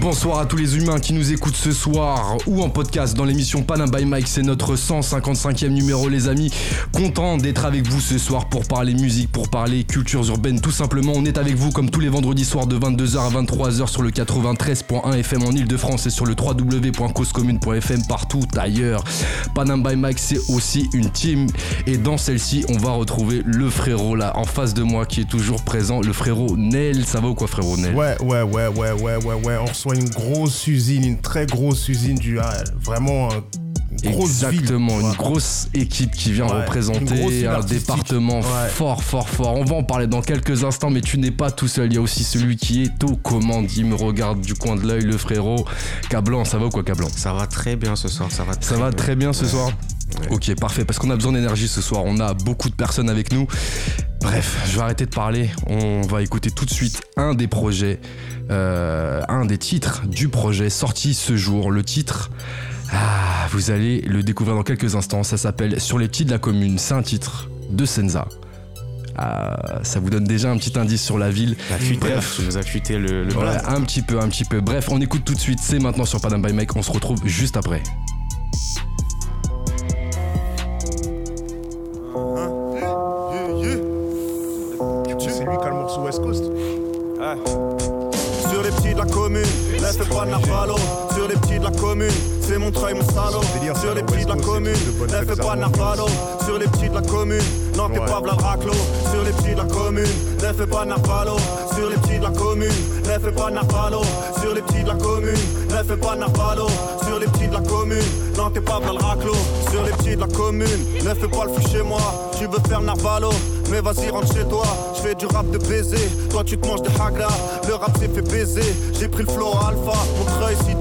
Bonsoir à tous les humains qui nous écoutent ce soir ou en podcast dans l'émission Panam by Mike. C'est notre 155e numéro, les amis. Content d'être avec vous ce soir pour parler musique, pour parler cultures urbaines. Tout simplement, on est avec vous comme tous les vendredis soirs de 22h à 23h sur le 93.1 FM en Ile-de-France et sur le www.causecommune.fm partout ailleurs. Panam by Mike, c'est aussi une team. Et dans celle-ci, on va retrouver le frérot là en face de moi qui est toujours présent, le frérot Nel. Ça va ou quoi, frérot Nel? Ouais, ouais, ouais, ouais, ouais, ouais, ouais. Reçoit une grosse usine, une très grosse usine du vraiment euh, une grosse ville. Exactement, une grosse équipe qui vient Ouais, représenter un département Ouais. fort, fort, fort. On va en parler dans quelques instants, mais tu n'es pas tout seul. Il y a aussi celui qui est aux commandes. Il me regarde du coin de l'œil, le frérot. Cablan, ça va ou quoi, Cablan? Ça va très bien ce soir, ça va très Ça va bien. très bien ce soir Ouais. Ok, parfait, parce qu'on a besoin d'énergie ce soir. On a beaucoup de personnes avec nous. Bref, je vais arrêter de parler. On va écouter tout de suite un des projets, euh, un des titres du projet sorti ce jour. Le titre, ah, vous allez le découvrir dans quelques instants. Ça s'appelle Sur les petits de la commune. C'est un titre de Senza. Ah, ça vous donne déjà un petit indice sur la ville. La fuité, là, Bref. tu nous as fuité le, le Ouais, un petit peu, un petit peu. Bref, on écoute tout de suite. C'est maintenant sur Padam by Mike. On se retrouve juste après. C'est lui qui a le morceau West Coast. Sur les petits de la commune, pas de narvalo. Sur les petits de la commune, c'est mon treuil, mon salaud. Sur les petits de la commune, ne fais pas narvalo. Sur les petits de la commune, non t'es pas raclo. Sur les petits de la commune, ne fais pas de narvalo. Sur les petits de la commune, ne fais pas narvalo. Sur les petits de la commune, ne fais pas narvalo. Sur les petits de la commune, non t'es pas raclo. Sur les petits de la commune, ne fais pas le fou chez moi. Tu veux faire narvalo, mais vas-y rentre chez toi. Je fais du rap de baiser, toi tu te manges des hagra. Le rap s'est fait baiser, j'ai pris le flow alpha. Mon treuil si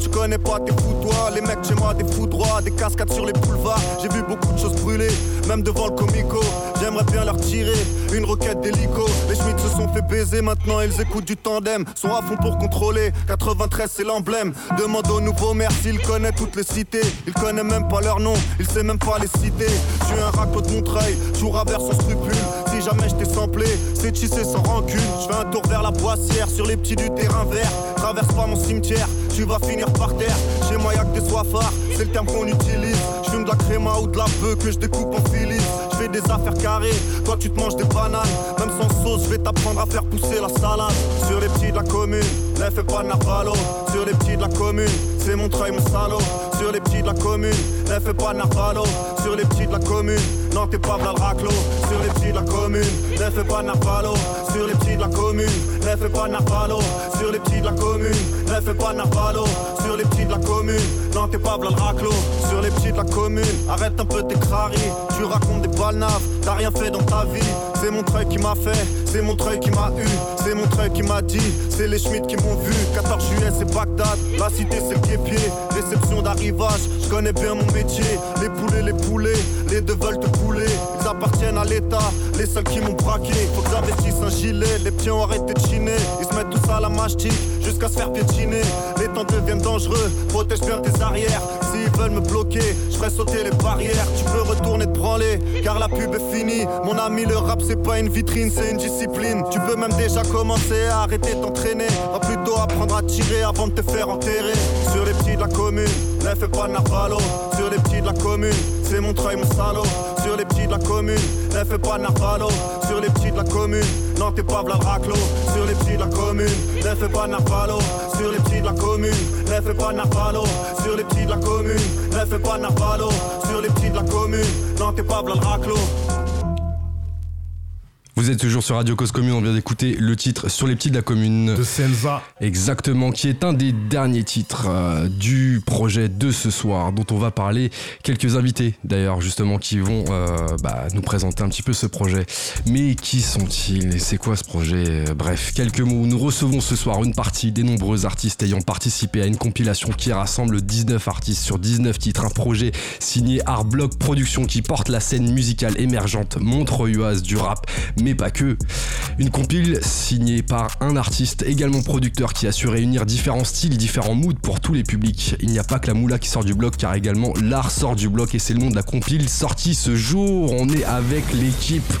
tu connais pas tes fous-toi. Les mecs chez moi des fous droits, des cascades sur les boulevards. J'ai vu beaucoup de choses brûler, même devant le comico. J'aimerais bien leur tirer une roquette d'hélico. Les Schmitt se sont fait baiser, maintenant ils écoutent du tandem. Sont à fond pour contrôler, 93 c'est l'emblème. Demande au nouveau maire s'il connaît toutes les cités. Il connaît même pas leur nom, il sait même pas les citer. Je suis un raclo de Montreuil, jour à vers sans scrupule. Si jamais je t'ai samplé, c'est tissé sans rancune. Je fais un tour vers la boissière, sur les petits du terrain vert. Traverse pas mon cimetière, tu vas finir par terre. Chez moi y'a que des soifards, c'est le terme qu'on utilise. Je fume de la créma ou de la bœuf que je découpe en filis. Je fais des affaires carrées, toi tu te manges des bananes. Même sans sauce, je vais t'apprendre à faire pousser la salade. Sur les petits de la commune, ne fais pas de narvalo. Sur les petits de la commune, c'est mon treuil, mon salaud. Sur les petits de la commune, ne fais pas de narvalo. Sur les petits de la commune, non t'es pas v'là le raclo. Sur les petits de la commune, ne fais pas narvalo. Sur les petits de la commune, ne fais pas narvalo. Sur les petits de la commune, ne fais pas narvalo. Sur les petits de la commune, non t'es pas v'là le raclo. Sur les petits de la commune, arrête un peu tes craries. Tu racontes des balnaves, t'as rien fait dans ta vie. C'est mon treuil qui m'a fait, c'est mon treuil qui m'a eu. C'est mon treuil qui m'a dit, c'est les Schmitt qui m'ont vu. 14 juillet c'est Bagdad, la cité c'est le guépier. Réception d'arrivage, je connais bien mon métier. Les poulets, les poulets, les deux veulent te pouler. Appartiennent à l'État, les seuls qui m'ont braqué. Faut que j'investisse un gilet, les petits ont arrêté de chiner. Ils se mettent tous à la mastic jusqu'à se faire piétiner. Les temps deviennent dangereux, protège bien tes arrières. S'ils veulent me bloquer, je ferai sauter les barrières. Tu peux retourner te branler, car la pub est finie. Mon ami, le rap c'est pas une vitrine, c'est une discipline. Tu peux même déjà commencer à arrêter de t'entraîner. Va plutôt apprendre à tirer avant de te faire enterrer. Sur les petits de la commune, ne fais pas narvalo. Sur les petits de la commune, c'est mon treuil, mon salaud. Petits de la commune, ne fais pas narvalo. Sur les petits de la commune, non t'es pas v'là le raclo. Sur les petits de la commune, ne fais pas narvalo. Sur les petits de la commune, ne fais pas narvalo. Sur les petits de la commune, ne fais pas narvalo. Sur les petits de la commune, non t'es pas v'là le raclo. Vous êtes toujours sur Radio Cause Commune, on vient d'écouter le titre Sur les petits de la commune. De Senza. Exactement, qui est un des derniers titres euh, du projet de ce soir, dont on va parler. Quelques invités d'ailleurs, justement, qui vont euh, bah, nous présenter un petit peu ce projet. Mais qui sont-ils et c'est quoi ce projet Euh, Bref, quelques mots. Nous recevons ce soir une partie des nombreux artistes ayant participé à une compilation qui rassemble 19 artistes sur 19 titres. Un projet signé Art Block Productions qui porte la scène musicale émergente montreuilloise du rap, mais pas que. Une compile signée par un artiste, également producteur, qui a su réunir différents styles, différents moods pour tous les publics. Il n'y a pas que la moula qui sort du bloc, car également l'art sort du bloc, et c'est le nom de la compile sortie ce jour. On est avec l'équipe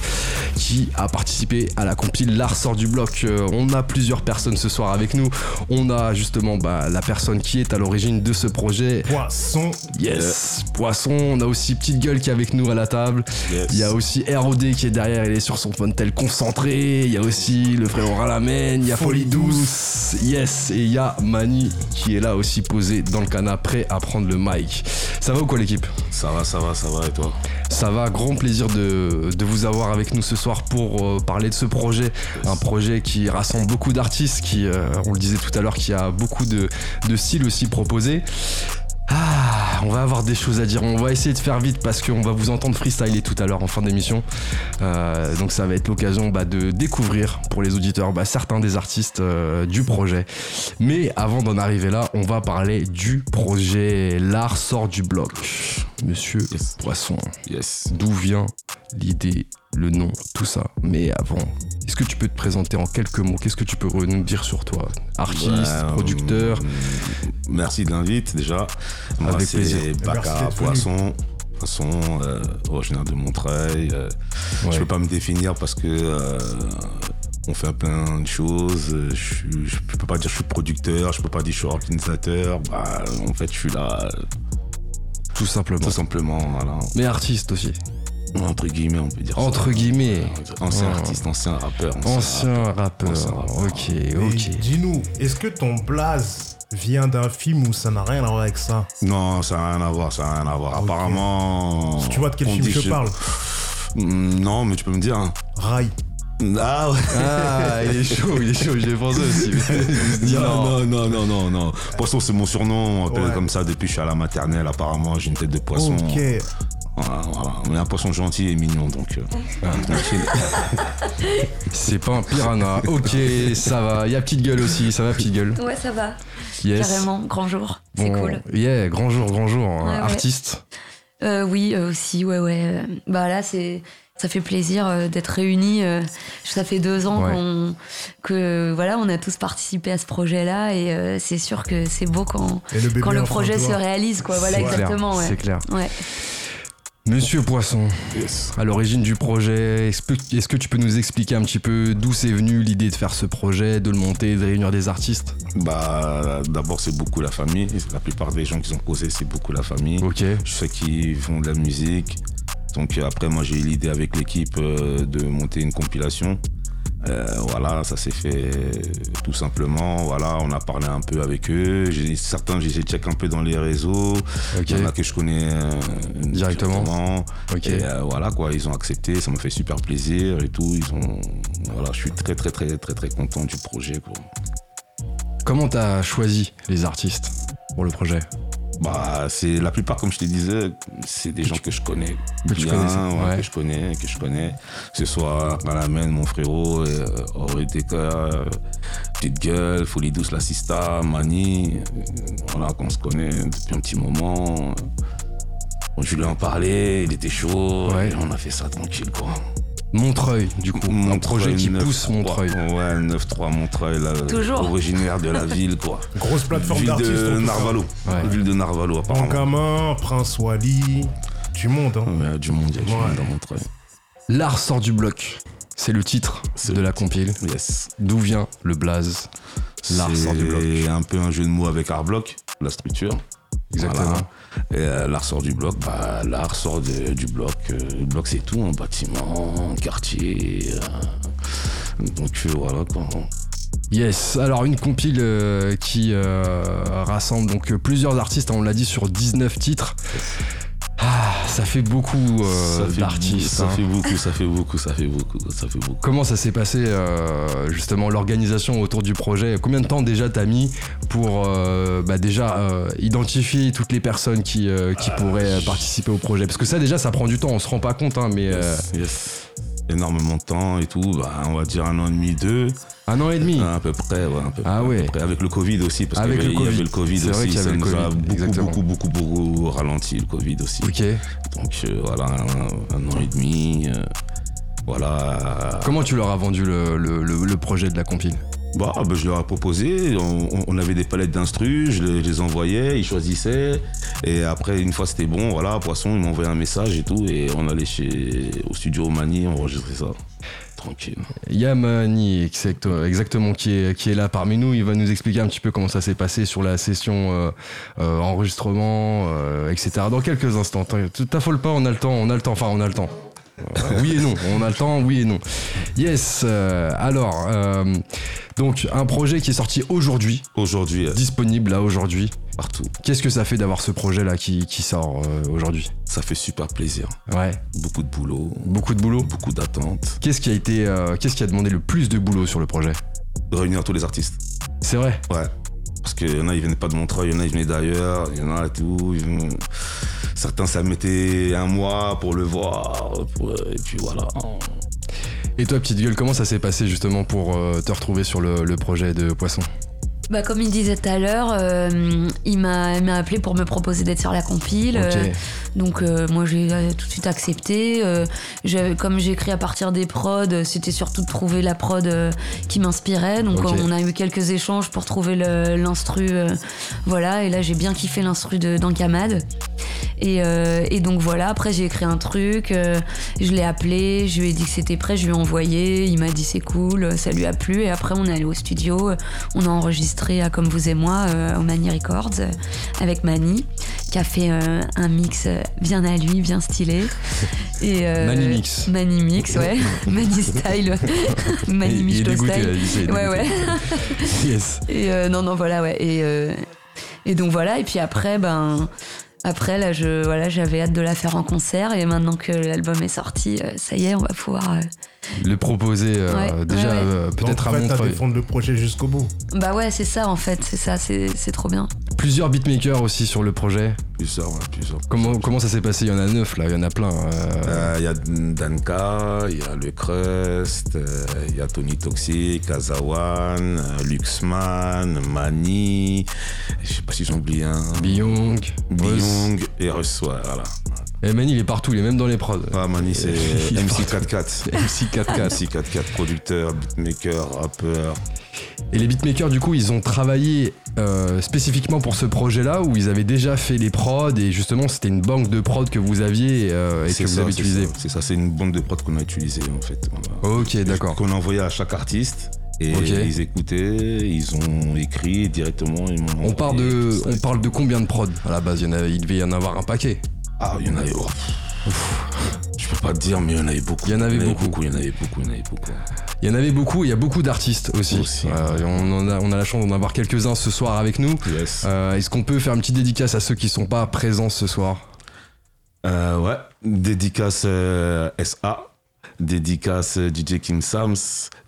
qui a participé à la compile L'art sort du bloc. Euh, on a plusieurs personnes ce soir avec nous. On a justement bah, la personne qui est à l'origine de ce projet. Poisson. Yes, Poisson. On a aussi Petite Gueule qui est avec nous à la table. Yes. Il y a aussi ROD qui est derrière, il est sur son phone tel concentré. Il y a aussi le frère Ralamène, il y a Folie Douce. Yes, et il y a Mani qui est là aussi posé dans le canapé, prêt à prendre le mic. Ça va ou quoi l'équipe? Ça va, ça va, ça va, et toi? Ça va, grand plaisir de, de vous avoir avec nous ce soir pour euh, parler de ce projet. Un projet qui rassemble beaucoup d'artistes, qui, euh, on le disait tout à l'heure, qui a beaucoup de, de styles aussi proposés. On va avoir des choses à dire. On va essayer de faire vite parce qu'on va vous entendre freestyler tout à l'heure en fin d'émission. Euh, donc ça va être l'occasion bah, de découvrir pour les auditeurs bah, certains des artistes euh, du projet. Mais avant d'en arriver là, on va parler du projet L'art sort du bloc. Monsieur Yes. Poisson, Yes. d'où vient l'idée, le nom, tout ça Mais avant, est-ce que tu peux te présenter en quelques mots? Qu'est-ce que tu peux nous dire sur toi? Artiste, Ouais, producteur? euh, merci de l'invite déjà. Moi, Avec c'est plaisir. Baka. Poisson. Poisson, euh, originaire de Montreuil. euh, Ouais. Je peux pas me définir parce que euh, on fait plein de choses. Je, suis- je peux pas dire que je suis producteur, je peux pas dire que je suis organisateur. Bah, en fait, je suis là euh, Tout simplement. tout simplement. Voilà. Mais artiste aussi. Entre guillemets, on peut dire. ça. Entre guillemets. Ancien artiste, ancien rappeur. Ancien rappeur. Ancien rappeur. Ok, ok. Dis-nous, est-ce que ton blaze vient d'un film ou ça n'a rien à voir avec ça? Non, ça n'a rien à voir, ça n'a rien à voir. Apparemment. Tu vois de quel film dit je que parle Hmm, Non, mais tu peux me dire. hein. Rai. Ah ouais. Ah, il est chaud, il est chaud, j'y ai pensé aussi. Non, non, non, non, non, non. Poisson, c'est mon surnom. On m'appelle Ouais. comme ça depuis que je suis à la maternelle. Apparemment, j'ai une tête de poisson. Ok. Voilà. Mais un poisson gentil et mignon, donc. euh. C'est pas un piranha. Ok, ça va. Il y a petite gueule aussi, ça va petite gueule. Ouais, ça va. Yes. Carrément, grand jour. C'est Bon, cool. Yeah, grand jour, grand jour. hein. Ouais, ouais. Artiste. Euh, oui, euh, aussi, ouais, ouais. Bah là, c'est. Ça fait plaisir euh, d'être réunis. ça fait deux ans Ouais. qu'on, que voilà, on a tous participé à ce projet-là et c'est sûr que c'est beau quand, Et le quand le projet se réalise, quoi. Voilà, C'est clair, exactement. ouais. C'est clair. Ouais. Monsieur Poisson, Yes. à l'origine du projet, est-ce que- tu peux nous expliquer un petit peu d'où c'est venu l'idée de faire ce projet, de le monter, de réunir des artistes? Bah, d'abord, c'est beaucoup la famille. La plupart des gens qui sont posés, c'est beaucoup la famille. Ok. Je sais qu'ils font de la musique. Donc après, moi, j'ai eu l'idée avec l'équipe euh, de monter une compilation. Euh, voilà, ça s'est fait tout simplement. Voilà, on a parlé un peu avec eux. Certains, j'ai check un peu dans les réseaux. Il y en a que je connais euh, Directement. Et euh, voilà quoi, ils ont accepté, ça m'a fait super plaisir et tout. Ils ont, voilà, je suis très très très très très content du projet quoi. Comment t'as choisi les artistes pour le projet? Bah, c'est la plupart, comme je te disais, c'est des gens que je connais Que bien, ouais, ouais. que je connais, que je connais. Que ce soit Malamène, mon frérot, euh, Auréteka, euh, Petite Gueule, Folie Douce, la Sista, Mani, euh, voilà, qu'on se connaît depuis un petit moment. Bon, je lui en parlais, il était chaud, Ouais. et on a fait ça tranquille, quoi. Montreuil, du coup. un projet qui 9-3, pousse Montreuil. Ouais, 9-3 Montreuil, là, Toujours. originaire de la ville, quoi. Grosse plateforme Ville d'artistes. de tout cas. Narvalo. Ouais. Ville de Narvalo, apparemment. Bengamin, Prince Wally, du monde. Hein. Ouais, du monde, il y a du Ouais. monde dans Montreuil. L'art sort du bloc. C'est le titre C'est de le la compile. Yes. D'où vient le blaze L'art sort du bloc. C'est un peu un jeu de mots avec art bloc, la structure. Exactement. Voilà. Et euh, l'art sort du bloc, bah, l'art sort de- du bloc. euh, le bloc, c'est tout, un bâtiment, un quartier. euh, donc euh, voilà quoi. Yes, alors une compile qui rassemble donc plusieurs artistes, on l'a dit sur 19 titres. Ah, ça fait beaucoup euh, d'artistes. ça hein. fait beaucoup, ça fait beaucoup, ça fait beaucoup, ça fait beaucoup. Comment ça s'est passé euh, justement l'organisation autour du projet? Combien de temps déjà t'as mis pour euh, bah, déjà identifier toutes les personnes qui, qui pourraient participer au projet? Parce que ça déjà ça prend du temps, on se rend pas compte, hein, mais Yes, yes. Énormément de temps et tout, bah, on va dire un an et demi, deux, un an et demi. à peu près, ouais, un peu Ah près, à ouais. peu près. Avec le Covid aussi, parce Avec qu'il y le avait- y le Covid vrai aussi, y avait ça le nous a beaucoup, exactement. beaucoup, beaucoup, beaucoup ralenti le Covid aussi. Ok. Donc euh, voilà, un, un an et demi. euh, Voilà. Comment tu leur as vendu le, le- le- le projet de la compile? Bah, bah, je leur ai proposé, on, avait des palettes d'instru, je les, envoyais, ils choisissaient. Et après, une fois c'était bon, voilà, Poisson, ils m'envoyaient un message et tout. Et on allait chez, au studio Mani, on enregistrait ça. Tranquille. Yamani, exact- exactement, qui est, qui est là parmi nous. Il va nous expliquer un petit peu comment ça s'est passé sur la session euh, euh, enregistrement, euh, etc. Dans quelques instants. T'affole pas, on a le temps, on a le temps, enfin on a le temps. Euh, oui et non, on a le temps, oui et non. Yes, euh, alors, euh, donc un projet qui est sorti aujourd'hui, Aujourd'hui, euh, disponible là aujourd'hui. partout. Qu'est-ce que ça fait d'avoir ce projet là qui, qui sort euh, aujourd'hui? Ça fait super plaisir. Ouais, Beaucoup de boulot, beaucoup de boulot? beaucoup d'attentes. Qu'est-ce qui a été, euh, qu'est-ce qui a demandé le plus de boulot sur le projet? Réunir tous les artistes. C'est vrai? Ouais. Parce qu'il y en a, ils venaient pas de Montreuil, il y en a, ils venaient d'ailleurs, il y en a tout. Certains, ça mettait un mois pour le voir. pour- Et puis voilà. Et toi, petite gueule, comment ça s'est passé justement pour euh, te retrouver sur le projet de Poisson? Bah, comme il disait tout à l'heure, euh, il m'a appelé pour me proposer d'être sur la compile. Euh, donc euh, moi j'ai tout de suite accepté. Comme j'ai écrit à partir des prods, c'était surtout de trouver la prod qui m'inspirait. Donc on a eu quelques échanges pour trouver l'instru. voilà, et là j'ai bien kiffé l'instru de- d'Encamade. Et, et donc voilà, après j'ai écrit un truc, je l'ai appelé, je lui ai dit que c'était prêt, je lui ai envoyé, il m'a dit c'est cool, ça lui a plu. Et après on est allé au studio, on a enregistré à Comme vous et moi euh, au Mani Records euh, avec Mani, qui a fait euh, un mix bien à lui, bien stylé. Et, Mani Mix. Mani Mix, ouais. Mani Style. Mani dégoûté, Style. il Ouais, ouais. Yes. Et non, non, voilà, ouais. Et, et donc voilà, et puis après, ben. Après, là, je, voilà, j'avais hâte de la faire en concert et maintenant que l'album est sorti, ça y est, on va pouvoir. Le proposer euh, Ouais, déjà ouais, ouais. euh, peut-être à Montreuil. défendre le projet jusqu'au bout. Bah ouais, c'est ça en fait, c'est ça, c'est c'est trop bien. Plusieurs beatmakers aussi sur le projet. Plusieurs, ouais, plusieurs. Comment, comment ça s'est passé? Il y en a neuf là, il y en a plein. euh, Euh, Il y a Danka, il y a Le Crust, euh, il y a Tony Toxic, Kazawan, Luxman, Mani, je sais pas si j'en oublie un. Biyong, Russ. Biyong et Russ, ouais, voilà. Et Mani il est partout, il est même dans les prods. Ah, Mani, c'est Il est MC44. MC44. MC44, producteur, beatmaker, rappeur. Et les beatmakers, du coup, ils ont travaillé euh, spécifiquement pour ce projet-là où ils avaient déjà fait les prods et justement c'était une banque de prods que vous aviez euh, et que vous avez c'est utilisé. C'est ça, c'est une bande de prods qu'on a utilisée en fait. Ok, d'accord. Qu'on a envoyé à chaque artiste. Et ils écoutaient, ils ont écrit directement. Ils On parle de, on parle de combien de prods? À la base il, y en avait- il devait y en avoir un paquet. Ah, il y en avait. oh, je peux pas te dire, mais il y en avait beaucoup. Il y en avait beaucoup. Il y en avait beaucoup, il y en avait beaucoup. Il y en avait beaucoup, et il y a beaucoup d'artistes aussi. Aussi. Euh, on, en a, on a la chance d'en avoir quelques-uns ce soir avec nous. Yes. Euh, Est-ce qu'on peut faire une petite dédicace à ceux qui sont pas présents ce soir? Euh, ouais, dédicace euh, SA, dédicace DJ Kim Sams,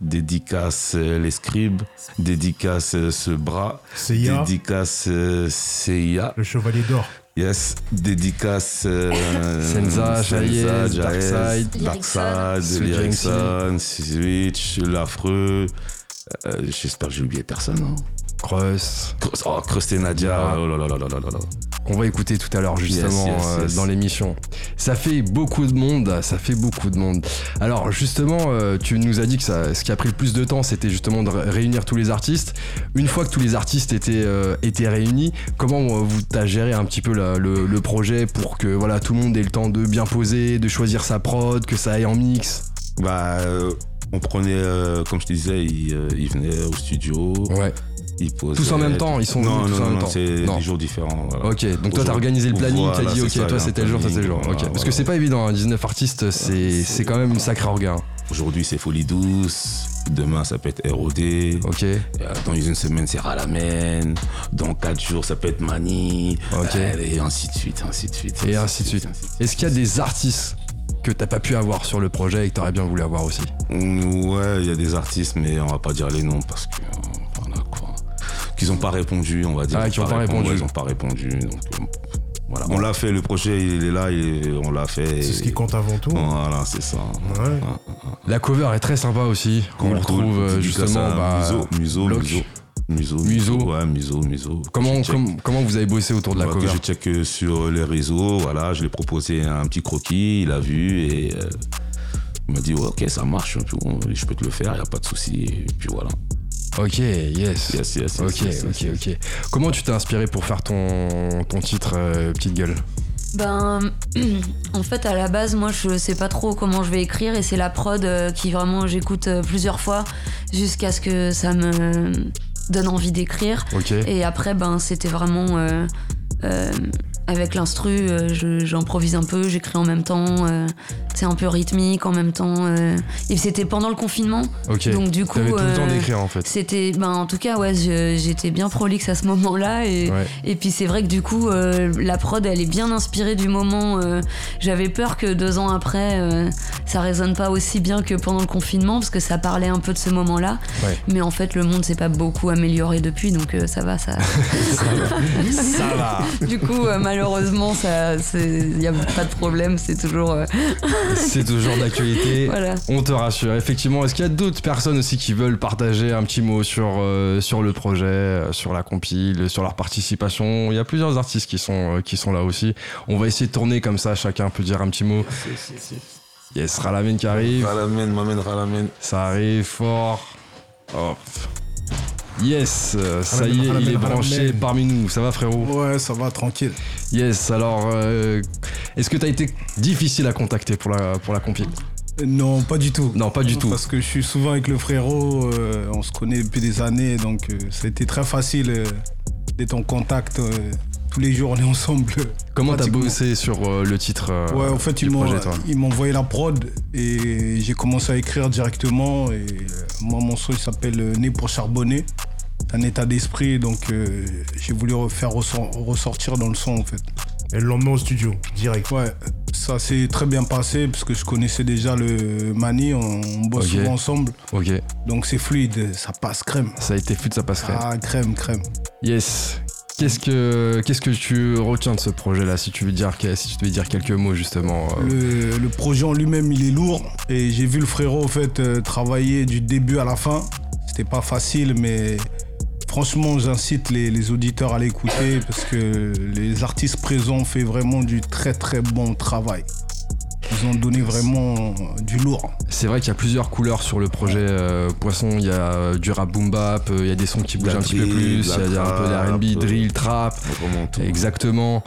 dédicace Les Scribes, dédicace Ce Bras, CIA, dédicace CIA, le chevalier d'or. Yes, dédicace euh, Senza, Jaez, Darkside, Darkside, Switch L'Affreux. Euh, J'espère que j'ai oublié personne. Hein. Crust, Crust- Oh, Crust et Nadia, Ah. oh là là là là là là qu'on va écouter tout à l'heure justement Yes, yes, euh, yes. dans l'émission. Ça fait beaucoup de monde, ça fait beaucoup de monde. Alors justement, euh, tu nous as dit que ça, ce qui a pris le plus de temps, c'était justement de ré- réunir tous les artistes. Une fois que tous les artistes étaient, euh, étaient réunis, comment vous t'as géré un petit peu la- le, le projet pour que voilà tout le monde ait le temps de bien poser, de choisir sa prod, que ça aille en mix? Bah, euh, on prenait, euh, comme je te disais, ils, ils venaient au studio, Ouais. Ils posaient. Tous en même temps, ils sont non, venus tous en même non, temps. c'est des jours différents. voilà. Ok, donc toi t'as organisé le planning, Voilà, t'as dit ok, ça, toi c'est tel jour, ça c'est tel jour. Ok, parce que c'est pas évident, hein, 19 artistes, c'est quand même une sacrée orga. hein. Aujourd'hui, c'est Folie Douce. Demain, ça peut être ROD. Ok, Euh, Dans une semaine, c'est Ralamen. Dans quatre jours, ça peut être Mani. Ok. Euh, Et ainsi de suite, ainsi de suite. Et ainsi de suite. Est-ce qu'il y a des artistes que t'as pas pu avoir sur le projet et que t'aurais bien voulu avoir aussi? Ouais, il y a des artistes, mais on va pas dire les noms parce que. Qu'ils ont pas répondu, on va dire. Ah, Ils qui ont pas répondu. ils ont pas répondu. Donc, euh, voilà. On l'a fait, le projet, il est là, il est- on l'a fait. C'est ce qui compte avant tout. Voilà, c'est ça. Ouais. La cover est très sympa aussi. Cool, on retrouve euh, justement bah, Muso, Muso. Muso. Muso, Muso. Ouais, Muso, Muso. Comment, com- vous avez bossé autour de la Ouais, cover que je check euh, sur les réseaux, voilà, je lui ai proposé un petit croquis, il a vu et euh, Il m'a dit, ouais, ok, ça marche, vois, je peux te le faire, il n'y a pas de souci. Et puis voilà. Ok, yes. Yes, yes, yes, Ok, yes, ok, yes, ok. Comment tu t'es inspiré pour faire ton, ton titre euh, Petite Gueule? Ben, en fait, à la base, moi, je sais pas trop comment je vais écrire et c'est la prod euh, qui vraiment j'écoute euh, plusieurs fois jusqu'à ce que ça me donne envie d'écrire. Ok. Et après, ben, c'était vraiment euh, euh, avec l'instru, euh, j'improvise un peu, j'écris en même temps. euh, c'est un peu rythmique en même temps. euh, et c'était pendant le confinement, Ok. donc du coup, tout le temps euh, d'écrire en fait. c'était, ben, en tout cas, ouais, j'étais bien prolixe à ce moment-là et. Ouais. Et puis c'est vrai que du coup, la prod, elle est bien inspirée du moment. J'avais peur que deux ans après, ça résonne pas aussi bien que pendant le confinement, parce que ça parlait un peu de ce moment-là. Ouais. Mais en fait, le monde s'est pas beaucoup amélioré depuis, donc ça va. Ça... Ça va. du coup, euh, malheureusement, il n'y a pas de problème. C'est toujours. euh, C'est toujours d'actualité. voilà. On te rassure. Effectivement, est-ce qu'il y a d'autres personnes aussi qui veulent partager un petit mot sur, euh, sur le projet, euh, sur la compile, sur leur participation? Il y a plusieurs artistes qui sont, euh, qui sont là aussi. On va essayer de tourner comme ça, chacun peut dire un petit mot. Yes, Ralamen qui arrive. Ralamen, m'amène Ralamen. Ça arrive fort. Hop. Yes, euh, ça y est, il est branché parmi nous. Ça va frérot Ouais, ça va, tranquille. Yes, alors euh, est-ce que t'as été difficile à contacter pour la, pour la compile Non, pas du tout. Non, pas du tout. Parce que je suis souvent avec le frérot, euh, on se connaît depuis des années, donc euh, ça a été très facile euh, d'être en contact. Tous les jours, on est ensemble. Comment t'as bossé sur euh, le titre euh, Ouais, en fait, ils m'ont envoyé la prod et j'ai commencé à écrire directement. Et euh, moi, mon son, il s'appelle euh, Né pour charbonner. C'est un état d'esprit, donc euh, j'ai voulu faire ressor- ressortir dans le son, en fait. Et le lendemain au studio, direct. Ouais, ça s'est très bien passé parce que je connaissais déjà le Mani, on, on bosse souvent ensemble. Ok, Donc c'est fluide, ça passe crème. ça a été fluide, ça passe crème. Ah, crème, crème. Yes. Qu'est-ce que qu'est-ce que tu retiens de ce projet-là, si tu veux dire si tu devais dire quelques mots justement. euh, Le, projet en lui-même, il est lourd. Et j'ai vu le frérot, en fait, euh, travailler du début à la fin. C'était pas facile, mais franchement, j'incite les, les auditeurs à l'écouter parce que les artistes présents ont fait vraiment du très très bon travail. Ils ont donné vraiment du lourd. C'est vrai qu'il y a plusieurs couleurs sur le projet euh, Poisson. Il y a euh, du rap boom bap, euh, il y a des sons qui bougent la un petit peu plus, de il y a un peu d'R&B, euh, drill, trap. Vraiment tout. Exactement.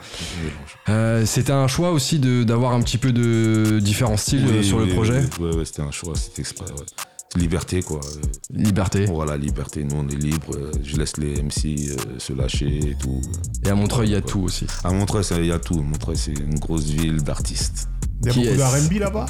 Euh, C'était un choix aussi de- d'avoir un petit peu de différents styles euh, Oui, sur le projet. oui, Ouais, ouais, c'était un choix, c'était exprès. ouais. Liberté, quoi. Euh, Liberté. Voilà, liberté, nous on est libre. euh, Je laisse les MC euh, se lâcher et tout. Et à Montreuil, il y a tout aussi. À Montreuil, il y a tout. Montreuil, c'est une grosse ville d'artistes. Il y a Qui beaucoup est-ce de RB là-bas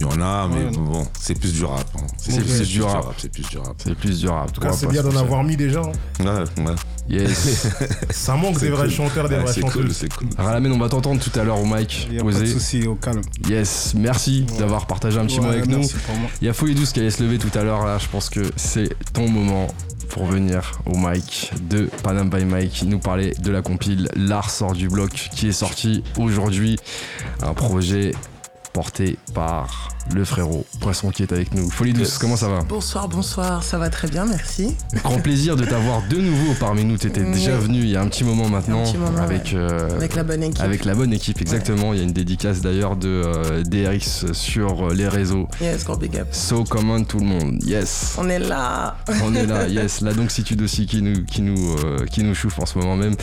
Il y en a, mais Ouais. bon, c'est plus du rap. hein. C'est plus, du rap. C'est plus du rap. C'est plus du rap. En tout cas, c'est bien d'en avoir mis déjà. hein. Ouais, ouais. Yes. Ça manque des vrais cool. chanteurs, des Ouais, vraies c'est cool. Ralamen, on va t'entendre tout à l'heure au mic. Pas de posé. souci, au calme. Yes, merci d'avoir partagé un petit mot avec nous. Il y a Folie Douce qui allait se lever tout à l'heure là, je pense que c'est ton moment pour venir au mic de Panam by Mike nous parler de la compile L'art sort du bloc qui est sorti aujourd'hui. Un projet porté par le frérot Poisson qui est avec nous. Folie Douce, Yes. comment ça va Bonsoir, bonsoir, ça va très bien, merci. Grand plaisir de t'avoir de nouveau parmi nous. T'étais Oui. déjà venu il y a un petit moment maintenant petit moment, avec, euh, Avec la bonne équipe. avec la bonne équipe, exactement. Il y a une dédicace d'ailleurs de euh, DRX sur euh, les réseaux. Yes, gros big up. So common tout le monde. Yes. On est là. On est là, yes, la doncitude aussi qui nous, qui nous, euh, qui nous chauffe en ce moment même.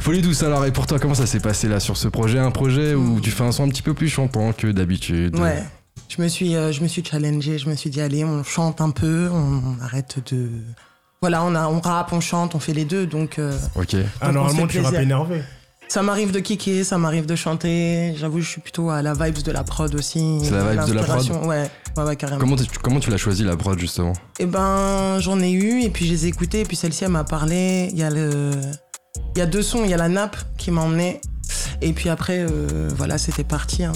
Folie douce alors, et pour toi, comment ça s'est passé là sur ce projet? Un projet où tu fais un son un petit peu plus chantant que d'habitude? Ouais. Je me suis, euh, je me suis challengé. Je me suis dit allez, on chante un peu, on, on arrête de. Voilà, on, a, on rappe, on chante, on fait les deux, donc euh, Ok. Ah, Donc, normalement, tu rappes énervé. ça m'arrive de kicker, ça m'arrive de chanter. J'avoue, je suis plutôt à la vibes de la prod aussi. C'est la vibes de la prod. Ouais, ouais, ouais, carrément. Comment, tu- comment tu l'as choisi la prod justement? Eh ben, j'en ai eu, et puis je les ai écoutés, et puis celle-ci, elle m'a parlé. Il y a le. Il y a deux sons, il y a la nappe qui m'a emmené. Et puis après, euh, voilà, c'était parti. hein.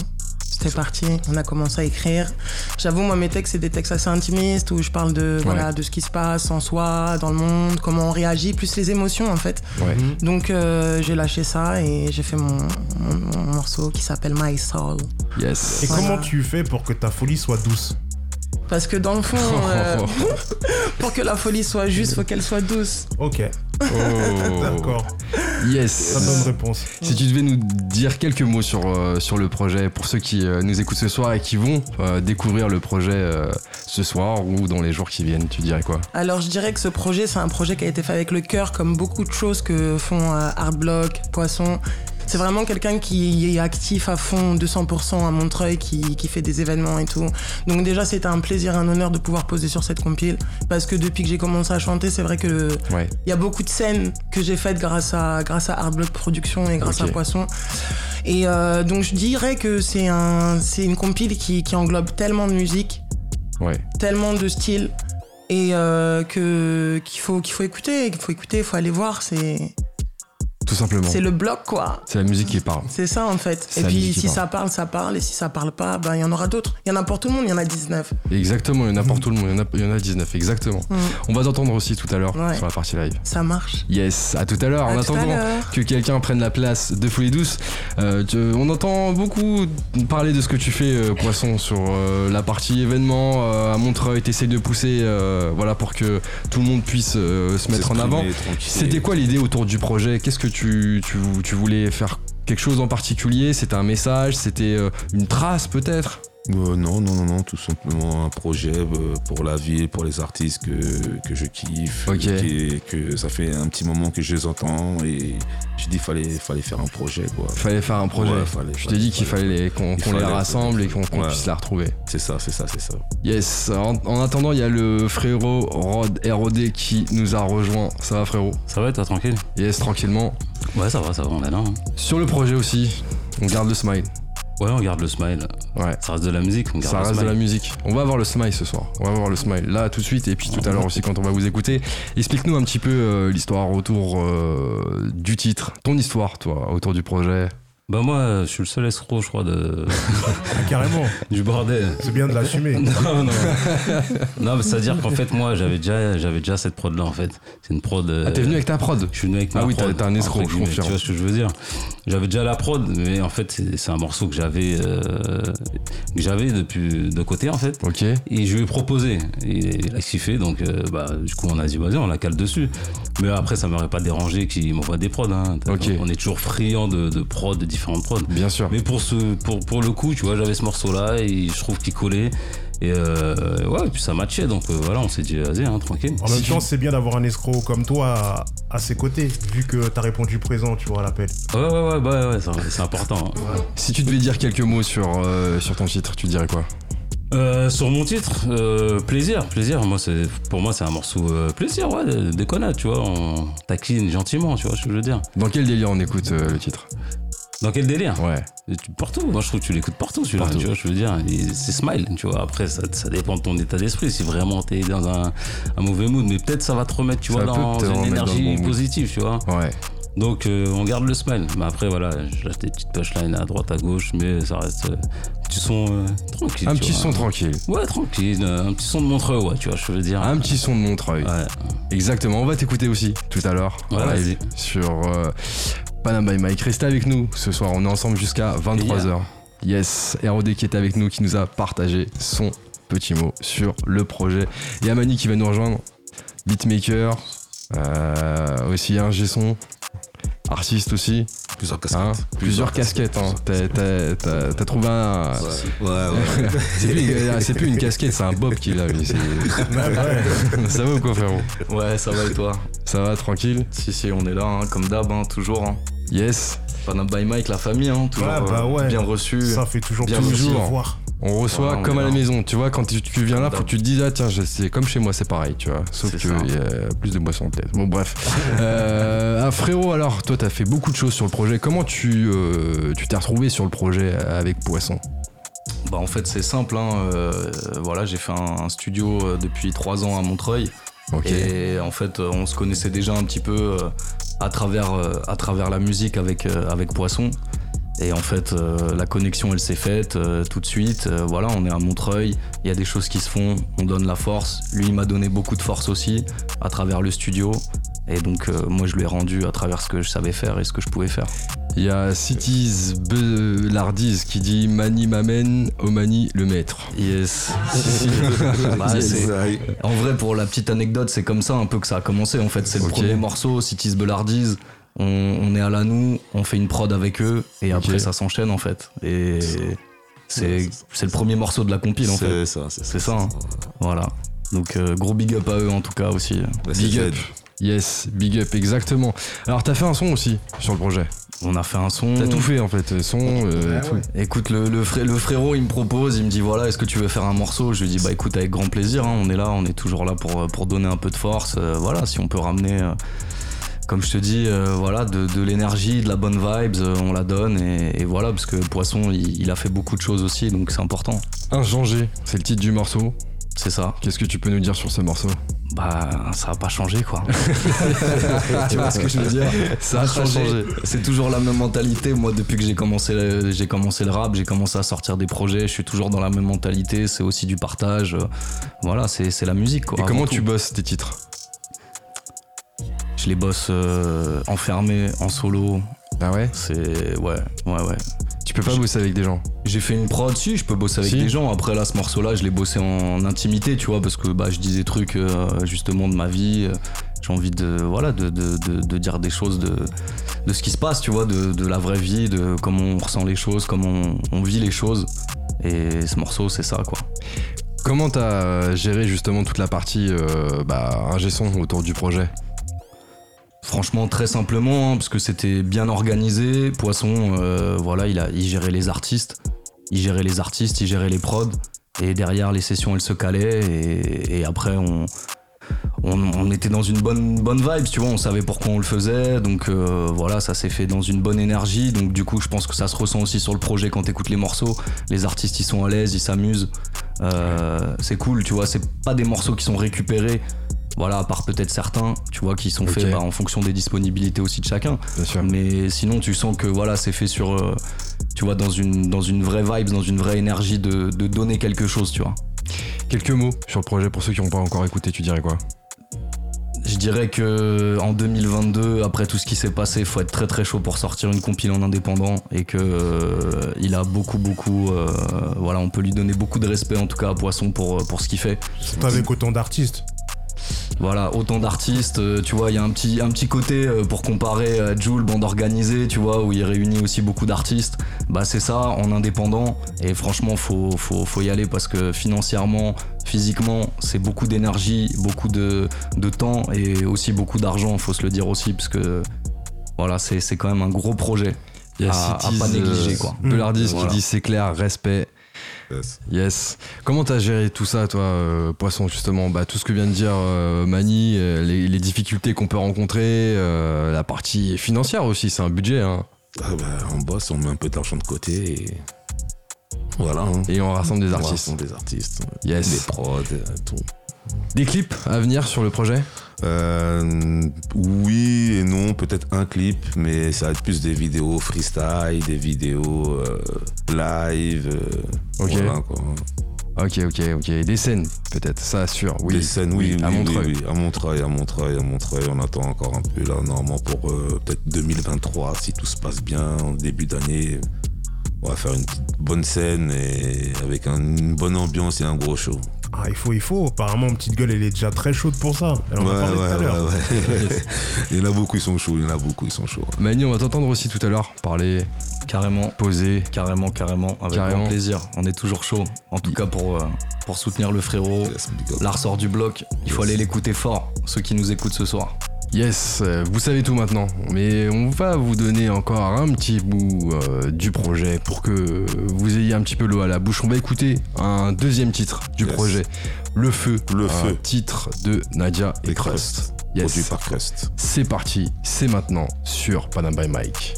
C'était parti, on a commencé à écrire. J'avoue, moi, mes textes, c'est des textes assez intimistes où je parle de, voilà, de ce qui se passe en soi, dans le monde, comment on réagit, plus les émotions en fait. Ouais. Donc, euh, j'ai lâché ça et j'ai fait mon, mon- mon morceau qui s'appelle My Soul. Yes. Et Voilà. comment tu fais pour que ta folie soit douce? Parce que dans le fond, euh, pour que la folie soit juste, faut qu'elle soit douce. Ok, Oh. d'accord. Yes. Très bonne réponse. Si tu devais nous dire quelques mots sur, euh, sur le projet, pour ceux qui euh, nous écoutent ce soir et qui vont découvrir le projet ce soir ou dans les jours qui viennent, tu dirais quoi? Alors je dirais que ce projet, c'est un projet qui a été fait avec le cœur, comme beaucoup de choses que font euh, Art Block, Poisson. C'est vraiment quelqu'un qui est actif à fond, 200% à Montreuil, qui, qui fait des événements et tout. Donc déjà, c'était un plaisir, un honneur de pouvoir poser sur cette compile. Parce que depuis que j'ai commencé à chanter, c'est vrai que Ouais. il y a beaucoup de scènes que j'ai faites grâce à, grâce à Art Block Production et grâce à Poisson. Et euh, donc je dirais que c'est un, c'est une compile qui, qui englobe tellement de musique, Ouais. tellement de styles et euh, que qu'il faut qu'il faut écouter, qu'il faut écouter, il faut aller voir. C'est Tout simplement. c'est le bloc quoi. C'est la musique qui parle. C'est ça en fait. Et puis si parle. ça parle, ça parle. Et si ça parle pas, ben il y en aura d'autres. Il y en a pour tout le monde. Il y en a 19. Exactement, il y en a pour tout le monde, il y en a, il y en a 19, exactement. Mm. On va t'entendre aussi tout à l'heure Ouais. sur la partie live. Ça marche. Yes, à tout à l'heure. En attendant que quelqu'un prenne la place de Folie Douce, euh, tu- on entend beaucoup parler de ce que tu fais, euh, Poisson, sur euh, la partie événement euh, à Montreuil. T'essayes de pousser euh, voilà, pour que tout le monde puisse euh, se mettre en avant. C'était quoi l'idée autour du projet? Qu'est-ce que tu, voulais faire quelque chose en particulier? C'était un message? C'était euh, une trace peut-être? Euh, non, non, non, non, tout simplement un projet euh, pour la ville, pour les artistes que, que je kiffe, que ça fait un petit moment que je les entends et je dis fallait fallait faire un projet quoi. Fallait faire un projet. Ouais, fallait- je t'ai dit qu'il fallait- qu'on les rassemble et qu'on Ouais. puisse la retrouver. C'est ça, c'est ça, c'est ça. Yes, en, en attendant, il y a le frérot Rod ROD qui nous a rejoint. Ça va, frérot? Ça va, toi, tranquille? Yes, tranquillement. Ouais, ça va, ça va, on est là. hein. Sur le projet aussi, on garde le smile. Ouais, on garde le smile. Ouais. Ça reste de la musique, on garde Ça le reste de la musique. On va avoir le smile ce soir. On va avoir le smile là tout de suite et puis tout à l'heure aussi quand on va vous écouter. Explique-nous un petit peu euh, l'histoire autour euh, du titre, ton histoire, toi, autour du projet. Bah, moi, je suis le seul escroc, je crois, de... Ah, carrément. du bordel. C'est bien de l'assumer. Non, non. non, mais c'est-à-dire qu'en fait, moi, j'avais déjà, j'avais déjà cette prod-là, en fait. C'est une prod. euh, Ah, t'es venu avec ta prod Je suis venu avec Ah ma oui, t'as- prod, t'as un escroc, je confirme. Tu vois ce que je veux dire J'avais déjà la prod, mais en fait, c'est un morceau que j'avais euh, que j'avais depuis de côté, en fait. Ok. Et je lui ai proposé. Et il a kiffé, donc euh, bah, du coup, on a dit, vas-y, on la cale dessus. Mais après, ça m'aurait pas dérangé qu'il m'envoie des prods. Hein. Ok. On est toujours friand de, de prods, de différentes prods. Bien sûr. Mais pour, ce, pour, pour le coup, tu vois, j'avais ce morceau-là et je trouve qu'il collait. Et euh, ouais, et puis ça matchait. Donc euh, voilà, on s'est dit, vas-y, hein, tranquille. En même temps, c'est bien d'avoir un escroc comme toi à, à ses côtés, vu que t'as répondu présent, tu vois, à l'appel. Ouais, ouais, ouais, bah, ouais, c'est- important. hein. Si tu devais dire quelques mots sur, euh, sur ton titre, tu dirais quoi? Euh, sur mon titre, euh, plaisir, plaisir. Moi, c'est pour moi, c'est un morceau euh, plaisir, ouais, de- déconnade, tu vois. On taquine gentiment, tu vois ce que je veux dire. Dans quel délire on écoute euh, le titre? Dans quel délire Ouais. Tu- Partout. Moi, je trouve que tu l'écoutes partout, celui-là. Tu vois, je veux dire, c'est smile, tu vois. Après, ça, ça dépend de ton état d'esprit. Si vraiment t'es dans un, un mauvais mood, mais peut-être ça va te remettre, tu Ça vois, dans une dans énergie positive, tu vois. Ouais. Donc, euh, on garde le smile. Mais après, voilà, je lâche des petites punchlines à droite, à gauche, mais ça reste euh, un petit son euh, tranquille. Un petit vois. son tranquille. Ouais, tranquille. euh, Un petit son de Montreux, ouais, tu vois, je veux dire. Un petit son de Montreuil. Ouais, Exactement. On va t'écouter aussi tout à l'heure. Ouais, vas-y. Sur euh, Panam by Mike. Restez avec nous ce soir. On est ensemble jusqu'à 23h. Yes. ROD qui est avec nous, qui nous a partagé son petit mot sur le projet. Et Amani qui va nous rejoindre. Beatmaker. euh, aussi un son. Artiste aussi. Plusieurs casquettes. hein. Plusieurs casquettes. hein. T'as- trouvé un. Ouais, ouais. C'est plus, c'est plus une casquette, c'est un bob qu'il a. lui. C'est- Ça va ou quoi, frérot? Ouais, ça va et toi? Ça va, tranquille? Si, si, on est là, hein, comme d'hab, hein, toujours. Yes. Panam by Mike, la famille, hein, toujours Ouais, bah euh, ouais. bien reçu. Ça fait toujours Bien plaisir de toujours. le voir. On reçoit Ouais, on comme à la maison. Tu vois, quand tu, tu viens là, faut que tu te dises, ah tiens, c'est comme chez moi, c'est pareil, tu vois. Sauf qu'il y a plus de boissons peut-être. Bon, bref. Euh, ah, frérot, alors, toi, t'as fait beaucoup de choses sur le projet. Comment tu euh, tu t'es retrouvé sur le projet avec Poisson? Bah, en fait, c'est simple. Hein, euh, voilà, j'ai fait un, un studio depuis trois ans à Montreuil. Et en fait, on se connaissait déjà un petit peu euh, à, travers, euh, à travers la musique avec, euh, Poisson. Et en fait, euh, la connexion, elle s'est faite tout de suite. Voilà, on est à Montreuil, il y a des choses qui se font, on donne la force. Lui, il m'a donné beaucoup de force aussi à travers le studio. Et donc, moi, je lui ai rendu à travers ce que je savais faire et ce que je pouvais faire. Il y a Cities Belardise qui dit Mani m'amène, Omani le maître. Yes. Bah, en vrai, pour la petite anecdote, c'est comme ça un peu que ça a commencé. En fait, c'est le premier morceau, Cities Belardise. On, on est à la nous, on fait une prod avec eux, et après ça s'enchaîne en fait. Et c'est le premier morceau de la compile en fait. C'est ça, c'est C'est ça. hein. Voilà. Donc euh, gros big up à eux en tout cas aussi. Big up. Yes, big up, exactement. Alors t'as fait un son aussi sur le projet. On a fait un son. T'as tout fait en fait, son, euh, tout. Écoute, le, le, fré- le frérot, il me propose, il me dit voilà, est-ce que tu veux faire un morceau? Je lui dis bah écoute, avec grand plaisir, hein, on est là, on est toujours là pour, pour donner un peu de force. euh, voilà, si on peut ramener, euh, comme je te dis, euh, voilà, de, de l'énergie, de la bonne vibes, euh, on la donne. Et, et voilà, parce que Poisson, il, il a fait beaucoup de choses aussi, donc c'est important. Inchangé, c'est le titre du morceau. C'est ça. Qu'est-ce que tu peux nous dire sur ce morceau? Bah, ça a pas changé quoi. tu vois ce que je veux dire? Ça a pas changé. C'est toujours la même mentalité. Moi, depuis que j'ai commencé, le- j'ai commencé le rap, j'ai commencé à sortir des projets. Je suis toujours dans la même mentalité. C'est aussi du partage. Voilà, c'est c'est la musique quoi. Et comment tout. tu bosses tes titres? Je les bosse euh, enfermés, en solo. Ah ouais? C'est ouais, ouais, ouais. Tu peux pas bosser avec des gens J'ai fait une prod, si, je peux bosser avec Si. des gens. Après, là, ce morceau-là, je l'ai bossé en intimité, tu vois, parce que bah, je dis des trucs euh, justement de ma vie. euh, J'ai envie de, voilà, de, de, de- de dire des choses de, de ce qui se passe, tu vois, de, de la vraie vie, de comment on ressent les choses, comment on, on vit les choses. Et ce morceau, c'est ça, quoi. Comment t'as géré justement toute la partie euh, bah, ingé son autour du projet? Franchement, très simplement, hein, parce que c'était bien organisé. Poisson, euh, voilà, il, a, il gérait les artistes. Il gérait les artistes, il gérait les prods. Et derrière, les sessions, elles se calaient. Et, après, on, on, on était dans une bonne, bonne vibe, tu vois. On savait pourquoi on le faisait. Donc euh, voilà, ça s'est fait dans une bonne énergie. Donc du coup, je pense que ça se ressent aussi sur le projet quand t'écoutes les morceaux. Les artistes, ils sont à l'aise, ils s'amusent. Euh, c'est cool, tu vois. C'est pas des morceaux qui sont récupérés. Voilà, à part peut-être certains, tu vois, qui sont faits bah, en fonction des disponibilités aussi de chacun. Bien sûr. Mais sinon, tu sens que voilà, c'est fait sur, euh, tu vois, dans une, dans une vraie vibe, dans une vraie énergie de, de donner quelque chose, tu vois. Quelques mots sur le projet pour ceux qui n'ont pas encore écouté, tu dirais quoi? Je dirais que en 2022, après tout ce qui s'est passé, faut être très très chaud pour sortir une compile en indépendant et que euh, il a beaucoup beaucoup, euh, voilà, on peut lui donner beaucoup de respect en tout cas à Poisson pour pour ce qu'il fait. Surtout avec autant d'artistes. Voilà, autant d'artistes, euh, tu vois, il y a un petit, un petit côté euh, pour comparer à Joule, bande organisée, tu vois, où il réunit aussi beaucoup d'artistes. Bah c'est ça, en indépendant. Et franchement, faut, faut, faut y aller parce que financièrement, physiquement, c'est beaucoup d'énergie, beaucoup de, de temps et aussi beaucoup d'argent, faut se le dire aussi, parce que voilà, c'est c'est quand même un gros projet. Il y a à, pas négliger, euh, quoi. Belardis Voilà. qui dit c'est clair, respect. Yes. Yes. Comment t'as géré tout ça, toi, euh, Poisson, justement? Bah, Tout ce que vient de dire euh, Mani, euh, les, les difficultés qu'on peut rencontrer, euh, la partie financière aussi, c'est un budget. Hein. Ah bah, on bosse, on met un peu d'argent de côté et voilà. hein. Et on rassemble des On artistes. rassemble des artistes, Yes. des prods, tout. Des clips à venir sur le projet? Euh, oui et non, peut-être un clip, mais ça va être plus des vidéos freestyle, des vidéos euh, live. euh, Ok. Voilà, quoi. Ok, ok, ok. Des scènes, peut-être, ça assure. Oui. Des scènes, oui, à oui, Montreuil. oui, oui, à Montreuil, à Montreuil, à Montreuil. On attend encore un peu là, normalement pour euh, peut-être 2023, si tout se passe bien, en début d'année. On va faire une bonne scène et avec un- une bonne ambiance et un gros show. Ah, il faut, il faut. Apparemment, Petite Gueule, elle est déjà très chaude pour ça. Elle en ouais, a parlé tout à ouais, l'heure. ouais, ouais. il y en a beaucoup, ils sont chauds. Il y en a beaucoup, ils sont chauds. Mani, on va t'entendre aussi tout à l'heure parler, Carrément, poser. carrément, carrément, avec Carrément. grand plaisir. On est toujours chaud, en tout cas pour, euh, pour soutenir le frérot. Yes, big up. La ressort du bloc, il faut aller l'écouter fort, ceux qui nous écoutent ce soir. Yes, euh, vous savez tout maintenant, mais on va vous donner encore un petit bout euh, du projet pour que vous ayez un petit peu l'eau à la bouche. On va écouter un deuxième titre du Yes. projet, Le Feu, Le un Feu. titre de Nadia et Et Crust. Yes, par Crust. c'est parti, c'est maintenant sur Panam by Mike.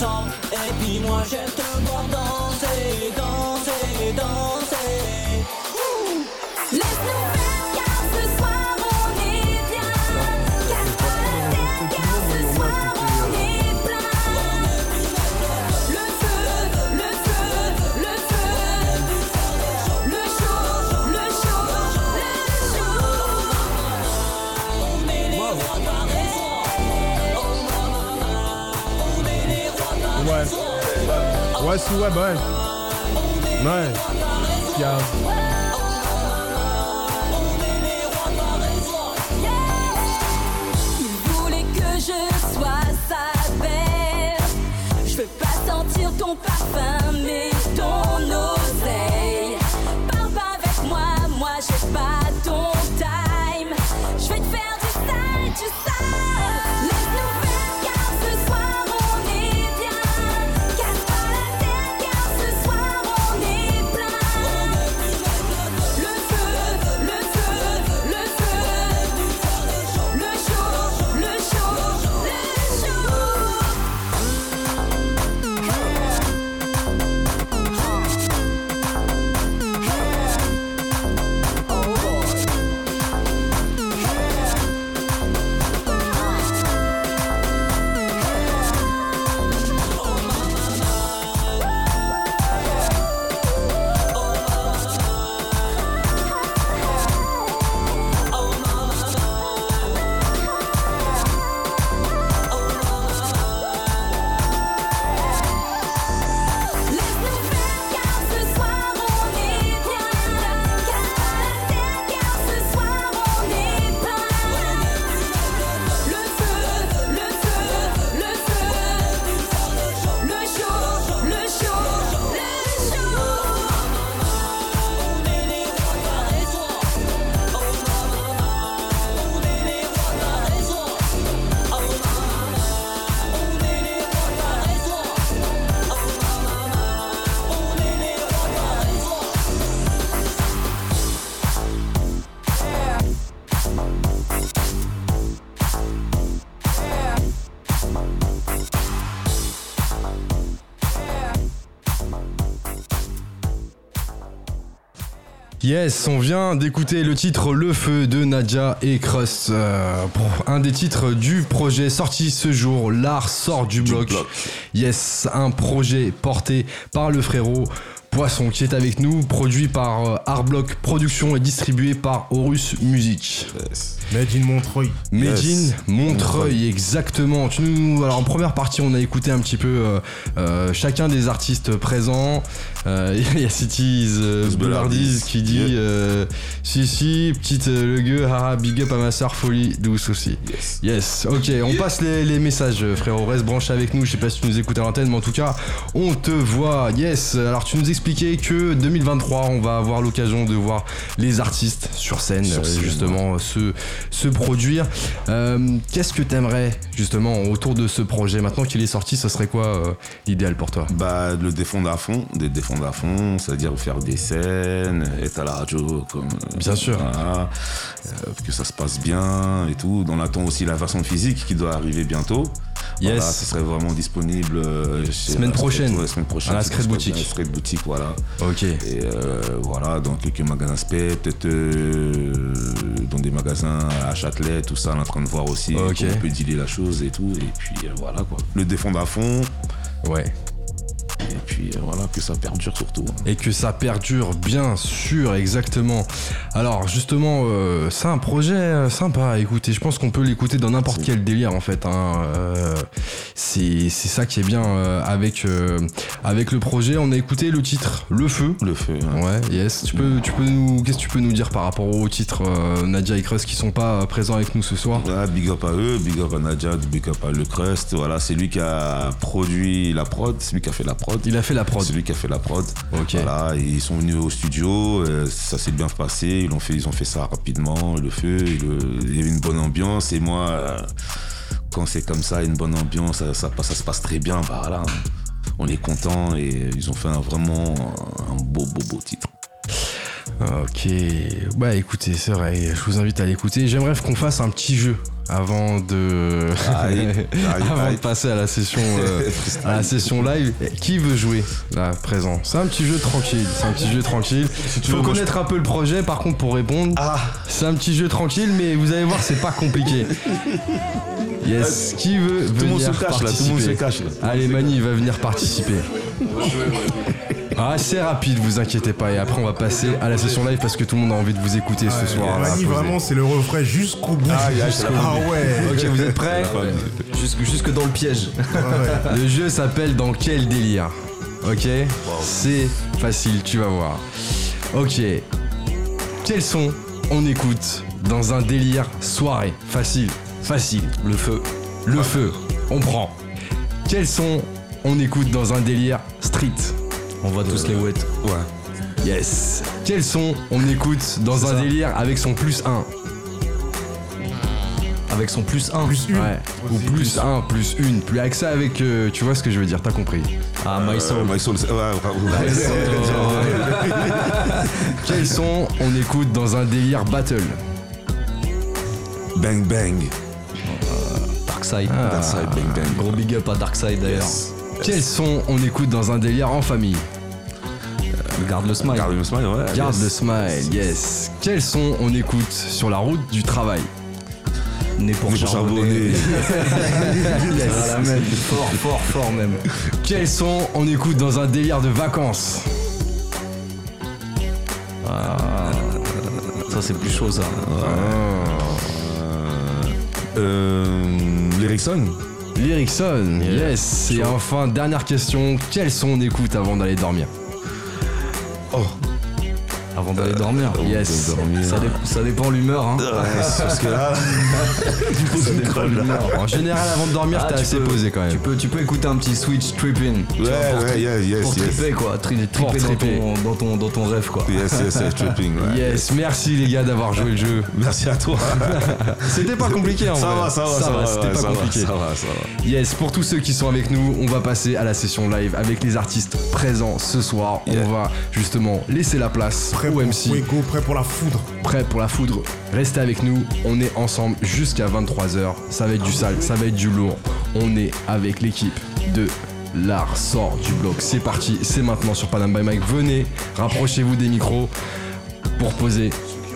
Et puis moi j'aime te voir danser, danser, danser. Ouais, si, ouais, bah ouais. Ouais. Il y a- Il voulait que je sois sa. Je veux pas sentir ton parfum, mais ton Yes, on vient d'écouter le titre Le Feu de Nadia et Crust. Euh, un des titres du projet sorti ce jour, L'art sort du bloc. Yes, un projet porté par le frérot Poisson qui est avec nous, produit par euh, Artblock Production et distribué par Horus Music. Made in Montreuil. Made Yes. in Montreuil, exactement. Tu nous, alors en première partie, on a écouté un petit peu euh, euh, chacun des artistes présents. Euh, Il y a Cities euh, Boulardiz qui dit euh, Si, si, petite euh, le gueux, haha, big up à ma soeur, folie douce aussi. Yes. ok, on passe les, les messages, frérot. Reste branché avec nous. Je sais pas si tu nous écoutes à l'antenne, mais en tout cas, on te voit. Yes. Alors, tu nous expliquais que 2023, on va avoir l'occasion de voir les artistes sur scène, Sur euh, scène, justement, se, se produire. Euh, Qu'est-ce que t'aimerais, justement, autour de ce projet? Maintenant qu'il est sorti, ce serait quoi euh, l'idéal pour toi? Bah, le défendre à fond, de défendre à fond, c'est-à-dire faire des scènes, être à la radio comme. Bien sûr. Voilà, que ça se passe bien et tout. On attend aussi la version physique qui doit arriver bientôt. Yes. Voilà, ce serait vraiment disponible chez Semaine la prochaine. ouais, semaine prochaine. La Secret Boutique. à la Secret Boutique, voilà. Ok. Et euh, voilà, dans quelques magasins spé, peut-être euh, dans des magasins à Châtelet, tout ça, on est en train de voir aussi Ok. comment on peut dealer la chose et tout. Et puis euh, voilà quoi. Le défendre à fond. Ouais. Et puis euh, voilà, que ça perdure surtout. Et que ça perdure, bien sûr, exactement. Alors justement, euh, c'est un projet euh, sympa à écouter. Je pense qu'on peut l'écouter dans n'importe quel délire en fait. hein. Euh, c'est ça qui est bien euh, avec, avec le projet. On a écouté le titre Le Feu. Le Feu. Ouais, yes. Tu peux, tu peux nous, qu'est-ce que tu peux nous dire par rapport au titre Nadia et Crust qui sont pas présents avec nous ce soir? Voilà, big up à eux, big up à Nadia, big up à Le Crust. Voilà, c'est lui qui a produit la prod, c'est lui qui a fait la prod. Il a fait la prod. C'est lui qui a fait la prod. Ok. Voilà, ils sont venus au studio, euh, ça s'est bien passé, ils ont fait, ils ont fait ça rapidement, le feu, il y avait une bonne ambiance, et moi, euh, quand c'est comme ça, une bonne ambiance, ça, ça, passe- ça se passe très bien, bah voilà, on est content et ils ont fait un- vraiment un beau, beau, beau titre. Ok, bah écoutez, c'est vrai, je vous invite à l'écouter. J'aimerais qu'on fasse un petit jeu avant de, Aïe, aïe, avant aïe. de passer à la session, euh, à la session live. Qui veut jouer là présent? C'est un petit jeu tranquille, c'est un petit jeu tranquille. tu Faut connaître un peu le projet, par contre pour répondre. Ah. C'est un petit jeu tranquille, mais vous allez voir, c'est pas compliqué. Yes, qui veut Tout le monde venir se cache là, tout le monde se participer? cache là. Allez, Mani va venir participer. Ah, c'est rapide, vous inquiétez pas. Et après, on va passer à la session live parce que tout le monde a envie de vous écouter ce soir. vraiment, c'est le refrain jusqu'au bout. Ah, bout. Ah ouais. Ok, vous êtes prêts Jusque, jusque dans le piège. Le jeu s'appelle Dans quel délire Ok C'est facile, tu vas voir. Ok. Quels son on écoute dans un délire soirée Facile, facile. Le feu. Le feu, on prend. Quels son on écoute dans un délire street On voit tous les wets. Ouais. Yes. Quels son on écoute dans un ça. délire avec son plus 1 Avec son plus 1. Plus une. Ouais. Ou plus 1, plus 1. Plus avec ça, avec. euh, tu vois ce que je veux dire, t'as compris. Ah, My Soul. Euh, My Soul, c'est- ouais, ouais, ouais. Quels son on écoute dans un délire battle? Bang bang. Darkseid. Darkseid, bang bang. Gros big up à Darkseid d'ailleurs. Yes. Quels son on écoute dans un délire en famille Garde le smile. Garde le smile, ouais. Garde yes. le smile, yes. Quels son on écoute sur la route du travail Né pour charbonner. charbonner. Ah. Fort, fort, fort même. Quels son on écoute dans un délire de vacances Ah, ça c'est plus chaud ça. Euh. L'Ericsson. L'Ericsson, yes. Et enfin, dernière question, quels son on écoute avant d'aller dormir? Avant d'aller dormir. Yes. dormir. Ça, dé- ça dépend l'humeur. Hein. Ouais, parce que là. Ça dépend l'humeur. En général, avant de dormir, Ah, t'es assez peux- posé quand même. Tu peux, tu peux écouter un petit switch tripping. tu vois, Ouais, ouais, tri- yes, yes, Pour yes. tripper quoi. Tri- tripper dans ton, dans, ton, dans ton rêve quoi. Yes, yes, yes, tripping, ouais. Yes, merci les gars d'avoir joué le jeu. Merci à toi. C'était pas compliqué en Ça vrai. va, ça va, ça va. c'était ouais, pas ça va, compliqué. Ça va, ça va. Yes, pour tous ceux qui sont avec nous, on va passer à la session live avec les artistes présents ce soir. Yeah. On va justement laisser la place MC, prêt pour la foudre. prêt pour la foudre. Restez avec nous, on est ensemble jusqu'à 23h. Ça va être du sale, ça va être du lourd. On est avec l'équipe de l'art sort du bloc. C'est parti, c'est maintenant sur Panam by Mike. Venez, rapprochez-vous des micros pour poser.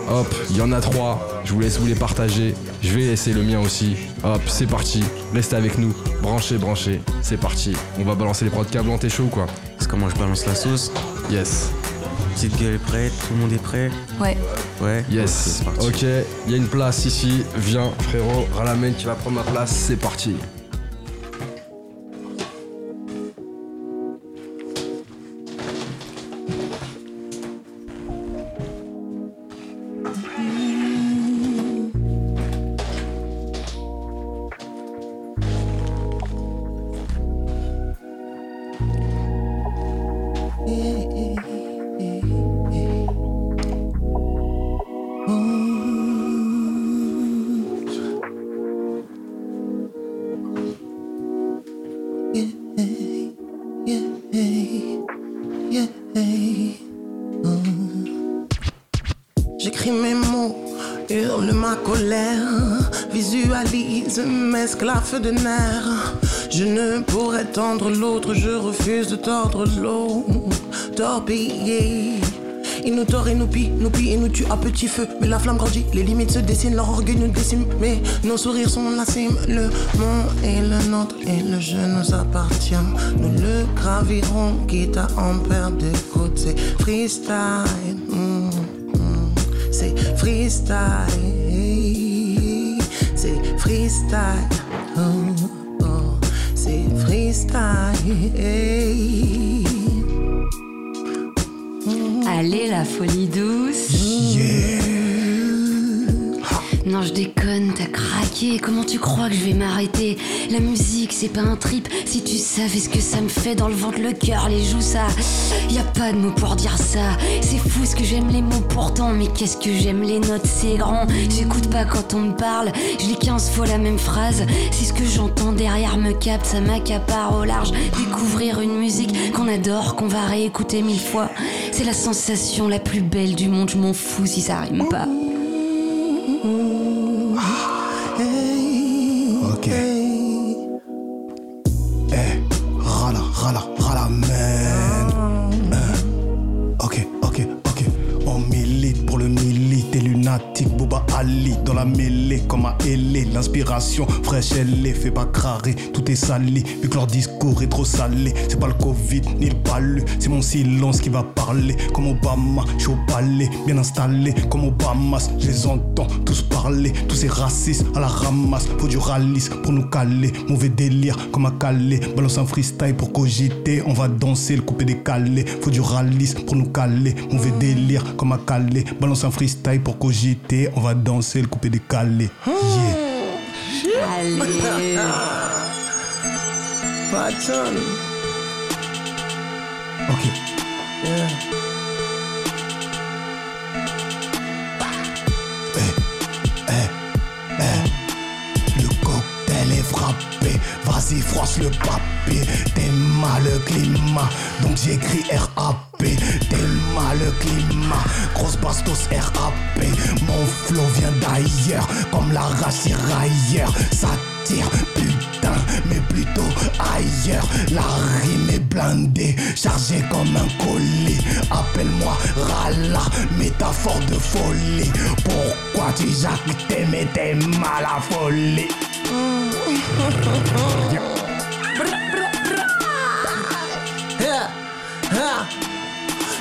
Hop, il y en a trois. Je vous laisse vous les partager. Je vais laisser le mien aussi. Hop, c'est parti. Restez avec nous. Branchez, branchez. C'est parti. On va balancer les prods câblants. T'es chaud ou quoi? C'est comment je balance la sauce? Yes. Petite gueule est prête, tout le monde est prêt Ouais. Ouais. Yes. Ok, il y a une place ici. Viens, frérot. Ralamène, tu vas prendre ma place. C'est parti. M'esclave de nerfs. Je ne pourrais tendre l'autre, je refuse de tordre l'eau, torpiller. Ils nous tord et nous pillent, nous pillent et nous tuent à petit feu. Mais la flamme grandit, les limites se dessinent, leur orgueil nous décime. Mais nos sourires sont la cime, le monde est le nôtre et le jeu nous appartient. Nous le gravirons, quitte à en perdre côtes. C'est freestyle, mm, mm. c'est freestyle, c'est freestyle, oh, oh, c'est freestyle. Allez, la folie douce. Non, je déconne, t'as craqué. Comment tu crois que je vais m'arrêter? La musique, c'est pas un trip. Si tu savais ce que ça me fait dans le ventre, le cœur, les joues, ça. Y a pas de mots pour dire ça. C'est fou ce que j'aime les mots pourtant. Mais qu'est-ce que j'aime les notes, c'est grand. J'écoute pas quand on me parle. Je lis 15 fois la même phrase. Si ce que j'entends derrière me capte, ça m'accapare au large. Découvrir une musique qu'on adore, qu'on va réécouter mille fois. C'est la sensation la plus belle du monde. Je m'en fous si ça rime pas. Fait pas crarer, tout est sali. Vu que leur discours est trop salé. C'est pas le Covid ni le palu. C'est mon silence qui va parler. Comme Obama, je suis au palais, bien installé. Comme Obamas, je les entends tous parler. Tous ces racistes à la ramasse. Faut du ralice pour nous caler. Mauvais délire comme à Calais. Balance un freestyle pour cogiter. On va danser le coupé décalé. Faut du ralice pour nous caler. Mauvais délire comme à Calais. Balance un freestyle pour cogiter. On va danser le coupé décalé. Yeah. Allez. Patron. Ok. Yeah. Froisse le papier. T'aimes mal le climat, donc j'écris RAP T'aimes mal le climat, grosse bastos RAP Mon flow vient d'ailleurs, comme la race ailleurs Ça tire, putain, mais plutôt ailleurs La rime est blindée, chargée comme un colis Appelle-moi Rala, métaphore de folie Pourquoi tu jacques t'aimes t'es mal à folie.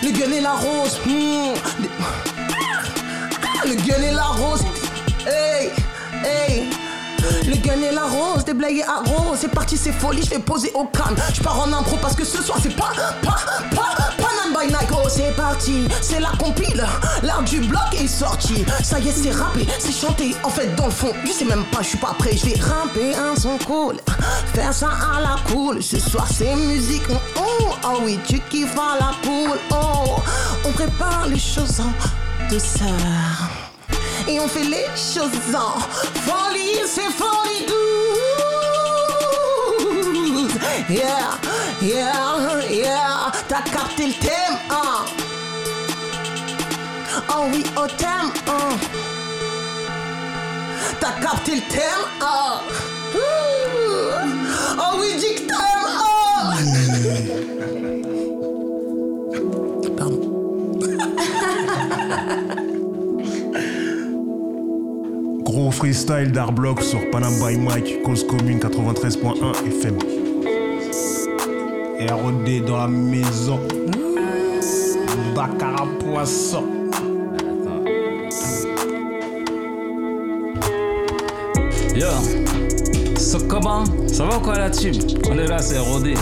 Le gueule et la rose. hmm. Le gueule et la rose. Hey, hey. Le gun et la rose, déblayé à rose. C'est parti, c'est folie, je vais poser au calme. Je pars en impro parce que ce soir c'est pas, pas, pas, None by night. Oh, c'est parti, c'est la compile. L'art du bloc est sorti. Ça y est, c'est rappé, c'est chanté. En fait, dans le fond, je sais même pas, je suis pas prêt. Je vais ramper un son cool. Faire ça à la cool. Ce soir, c'est musique. Oh, oh, oh oui, tu kiffes à la cool. Oh, on prépare les choses en douceur. Et on fait les choses en folie, c'est folie douce. Yeah, yeah, yeah. T'as capté le thème, hein. Oh oui, au thème, hein. T'as capté le thème, hein. Gros freestyle d'art block sur Panam by Mike, cause commune 93.1 FM. ROD dans la maison. Baccarat poisson. Yo, so comment? Ça va ou quoi la team? On est là, c'est rodé.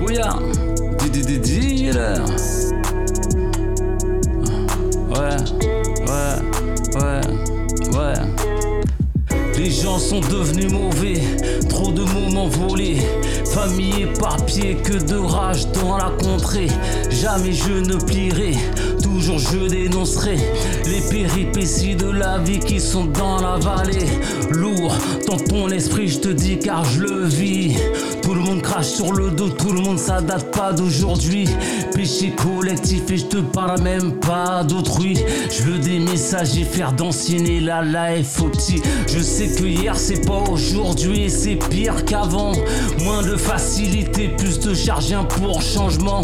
Bouya, ouais, sont devenus mauvais, trop de moments volés. Famille éparpillée, que de rage dans la contrée. Jamais je ne plierai, toujours je dénoncerai les péripéties de la vie qui sont dans la vallée. Dans ton esprit, je te dis car je le vis. Tout le monde crache sur le dos, tout le monde ça date pas d'aujourd'hui. Péché collectif et je te parle même pas d'autrui. Je veux des messages et faire dansiner la life au petit. Je sais que hier c'est pas aujourd'hui et c'est pire qu'avant. Moins de facilité, plus de charge pour changement.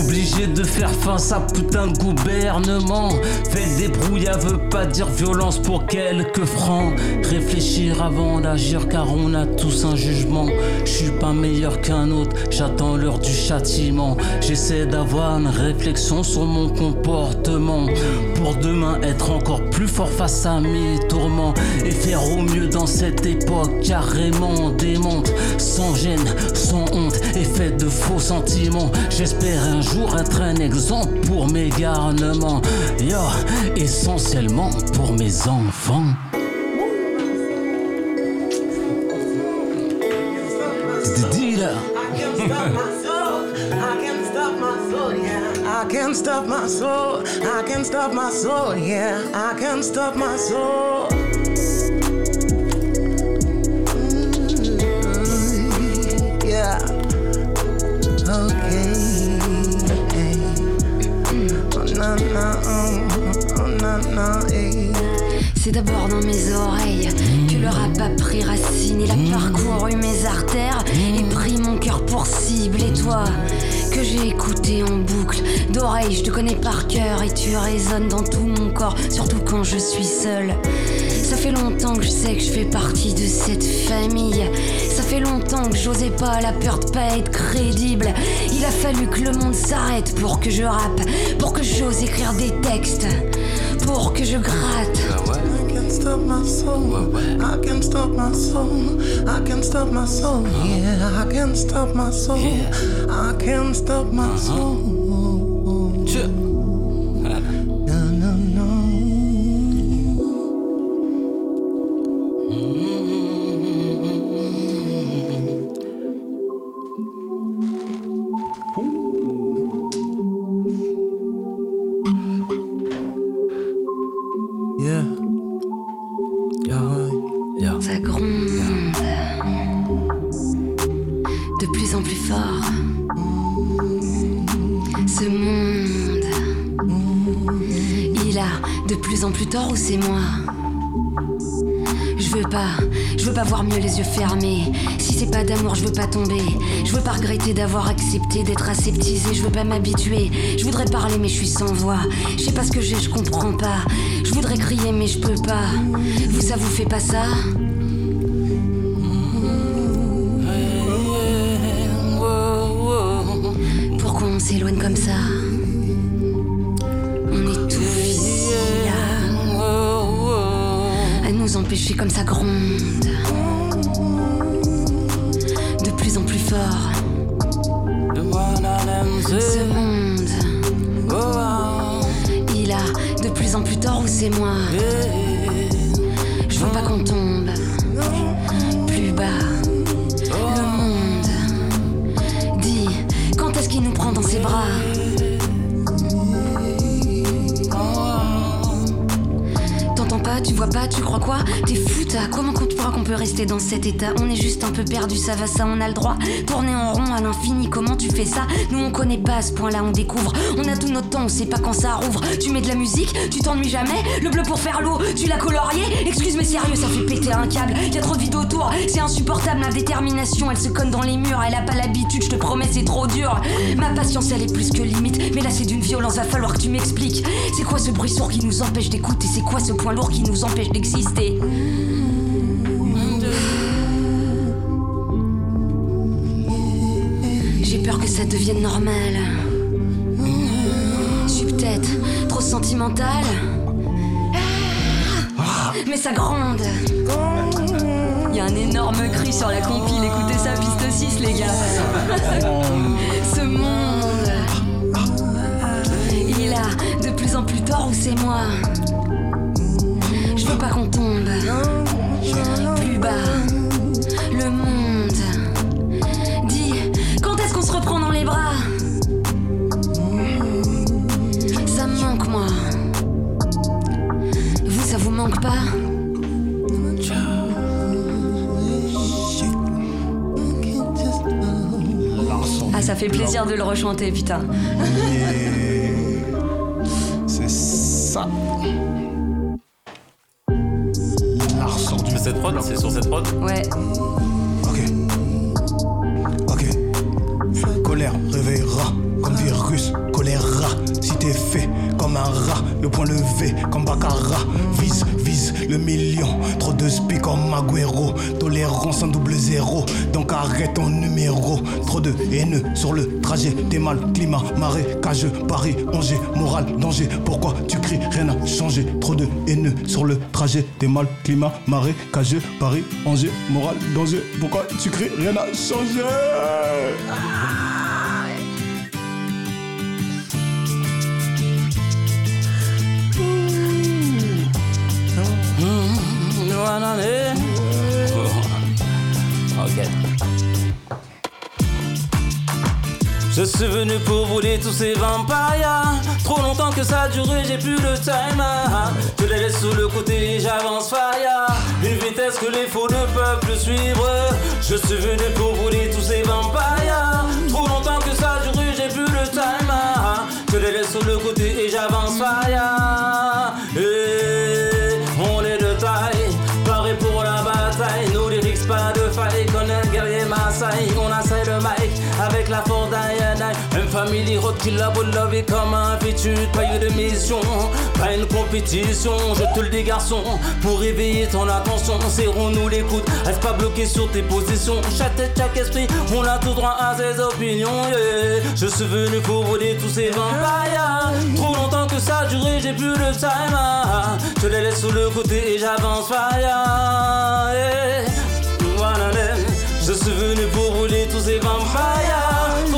Obligé de faire face à putain de gouvernement. Fait des brouillas veut pas dire violence pour quelques francs. Avant d'agir car on a tous un jugement. Je suis pas meilleur qu'un autre, j'attends l'heure du châtiment. J'essaie d'avoir une réflexion sur mon comportement. Pour demain être encore plus fort face à mes tourments. Et faire au mieux dans cette époque carrément démonte. Sans gêne, sans honte et fait de faux sentiments. J'espère un jour être un exemple pour mes garnements. Yo, essentiellement pour mes enfants. Can't stop my soul. I can't stop my soul, yeah. I can't stop my soul. Mm, Yeah. Okay. Oh, oh, oh, hey. C'est d'abord dans mes oreilles que le rap a pris racine. Il a parcouru mes artères et pris mon cœur pour cible. Et toi, que j'ai écouté en boucle, d'oreilles, je te connais par cœur et tu résonnes dans tout mon corps, surtout quand je suis seule. Ça fait longtemps que je sais que je fais partie de cette famille. Ça fait longtemps que j'osais pas, la peur de pas être crédible. Il a fallu que le monde s'arrête pour que je rappe, pour que j'ose écrire des textes, pour que je gratte. Stop my soul. I can't stop my soul. I can't stop my soul. Yeah, I can't stop my soul. I can't stop my uh-huh. soul. De plus en plus tort ou c'est moi Je veux pas, je veux pas voir mieux les yeux fermés. Si c'est pas d'amour, je veux pas tomber. Je veux pas regretter d'avoir accepté d'être aseptisé. Je veux pas m'habituer. Je voudrais parler, mais je suis sans voix. Je sais pas ce que j'ai, je comprends pas. Je voudrais crier, mais je peux pas. Vous, ça vous fait pas ça empêcher comme ça gronde. De plus en plus fort. Ce monde, il a de plus en plus tort ou c'est moi. Je veux pas qu'on tombe plus bas. Le monde dit quand est-ce qu'il nous prend dans ses bras? Tu vois pas, tu crois quoi T'es fou, t'as comment qu'on croit qu'on peut rester dans cet état On est juste un peu perdu, ça va, ça, on a le droit. Tourner en rond à l'infini, comment tu fais ça Nous on connaît pas ce point-là, on découvre. On a tout notre temps, on sait pas quand ça rouvre. Tu mets de la musique, tu t'ennuies jamais. Le bleu pour faire l'eau, tu l'as colorié. Excuse mais sérieux, ça fait péter un câble. Y trop de vides autour, c'est insupportable. Ma détermination, elle se conne dans les murs. Elle a pas l'habitude, je te promets, c'est trop dur. Ma patience, elle est plus que limite. Mais là, c'est d'une violence, va falloir que tu m'expliques. C'est quoi ce bruit sourd qui nous empêche d'écouter? C'est quoi ce point lourd qui nous empêche d'exister J'ai peur que ça devienne normal. Je suis peut-être trop sentimentale. Mais ça gronde. Il y a un énorme cri sur la compile. Écoutez ça, piste 6, les gars. Ce monde, il a de plus en plus tort ou c'est moi pas qu'on tombe plus bas. Le monde dit quand est-ce qu'on se reprend dans les bras? Ça me manque, moi. Vous, ça vous manque pas? Ah, ça fait plaisir de le rechanter, putain. C'est ça. C'est sur cette prod Ouais. Ok. Ok. Colère réveillera comme virus, choléra. Si t'es fait comme un rat, le point levé comme Baccarat. Vise, vise le million. Trop de spi comme Agüero. Tolérance en double zéro. Donc arrête ton numéro. Trop de haineux sur le trajet. T'es mal, climat, marécageux. Paris, Angers, moral, danger. Pourquoi tu cries Rien n'a changé. Trop de haineux sur le trajet. T'es mal, climat, marécageux. Paris, Angers, moral, danger. Pourquoi tu cries Rien n'a changé. Je suis venu pour voler tous ces vampires. Trop longtemps que ça a duré, j'ai plus le time. Je les laisse sur le côté et j'avance fire. Une vitesse que les faux ne peuvent plus suivre. Je suis venu pour voler tous ces vampires. Trop longtemps que ça a duré, j'ai plus le time. Je les laisse sur le côté et j'avance fire. Road qui la love comme habitude. Pas eu de mission, pas une compétition. Je te le dis, garçon, pour éveiller ton attention. Serrons-nous l'écoute, reste pas bloqué sur tes positions. Chaque tête, chaque esprit, on a tout droit à ses opinions. yeah. Je suis venu pour voler tous ces vampires. Trop longtemps que ça a duré, j'ai plus le time. ah. Je les laisse sur le côté et j'avance fire. yeah. Je suis venu pour rouler tous ces vampires.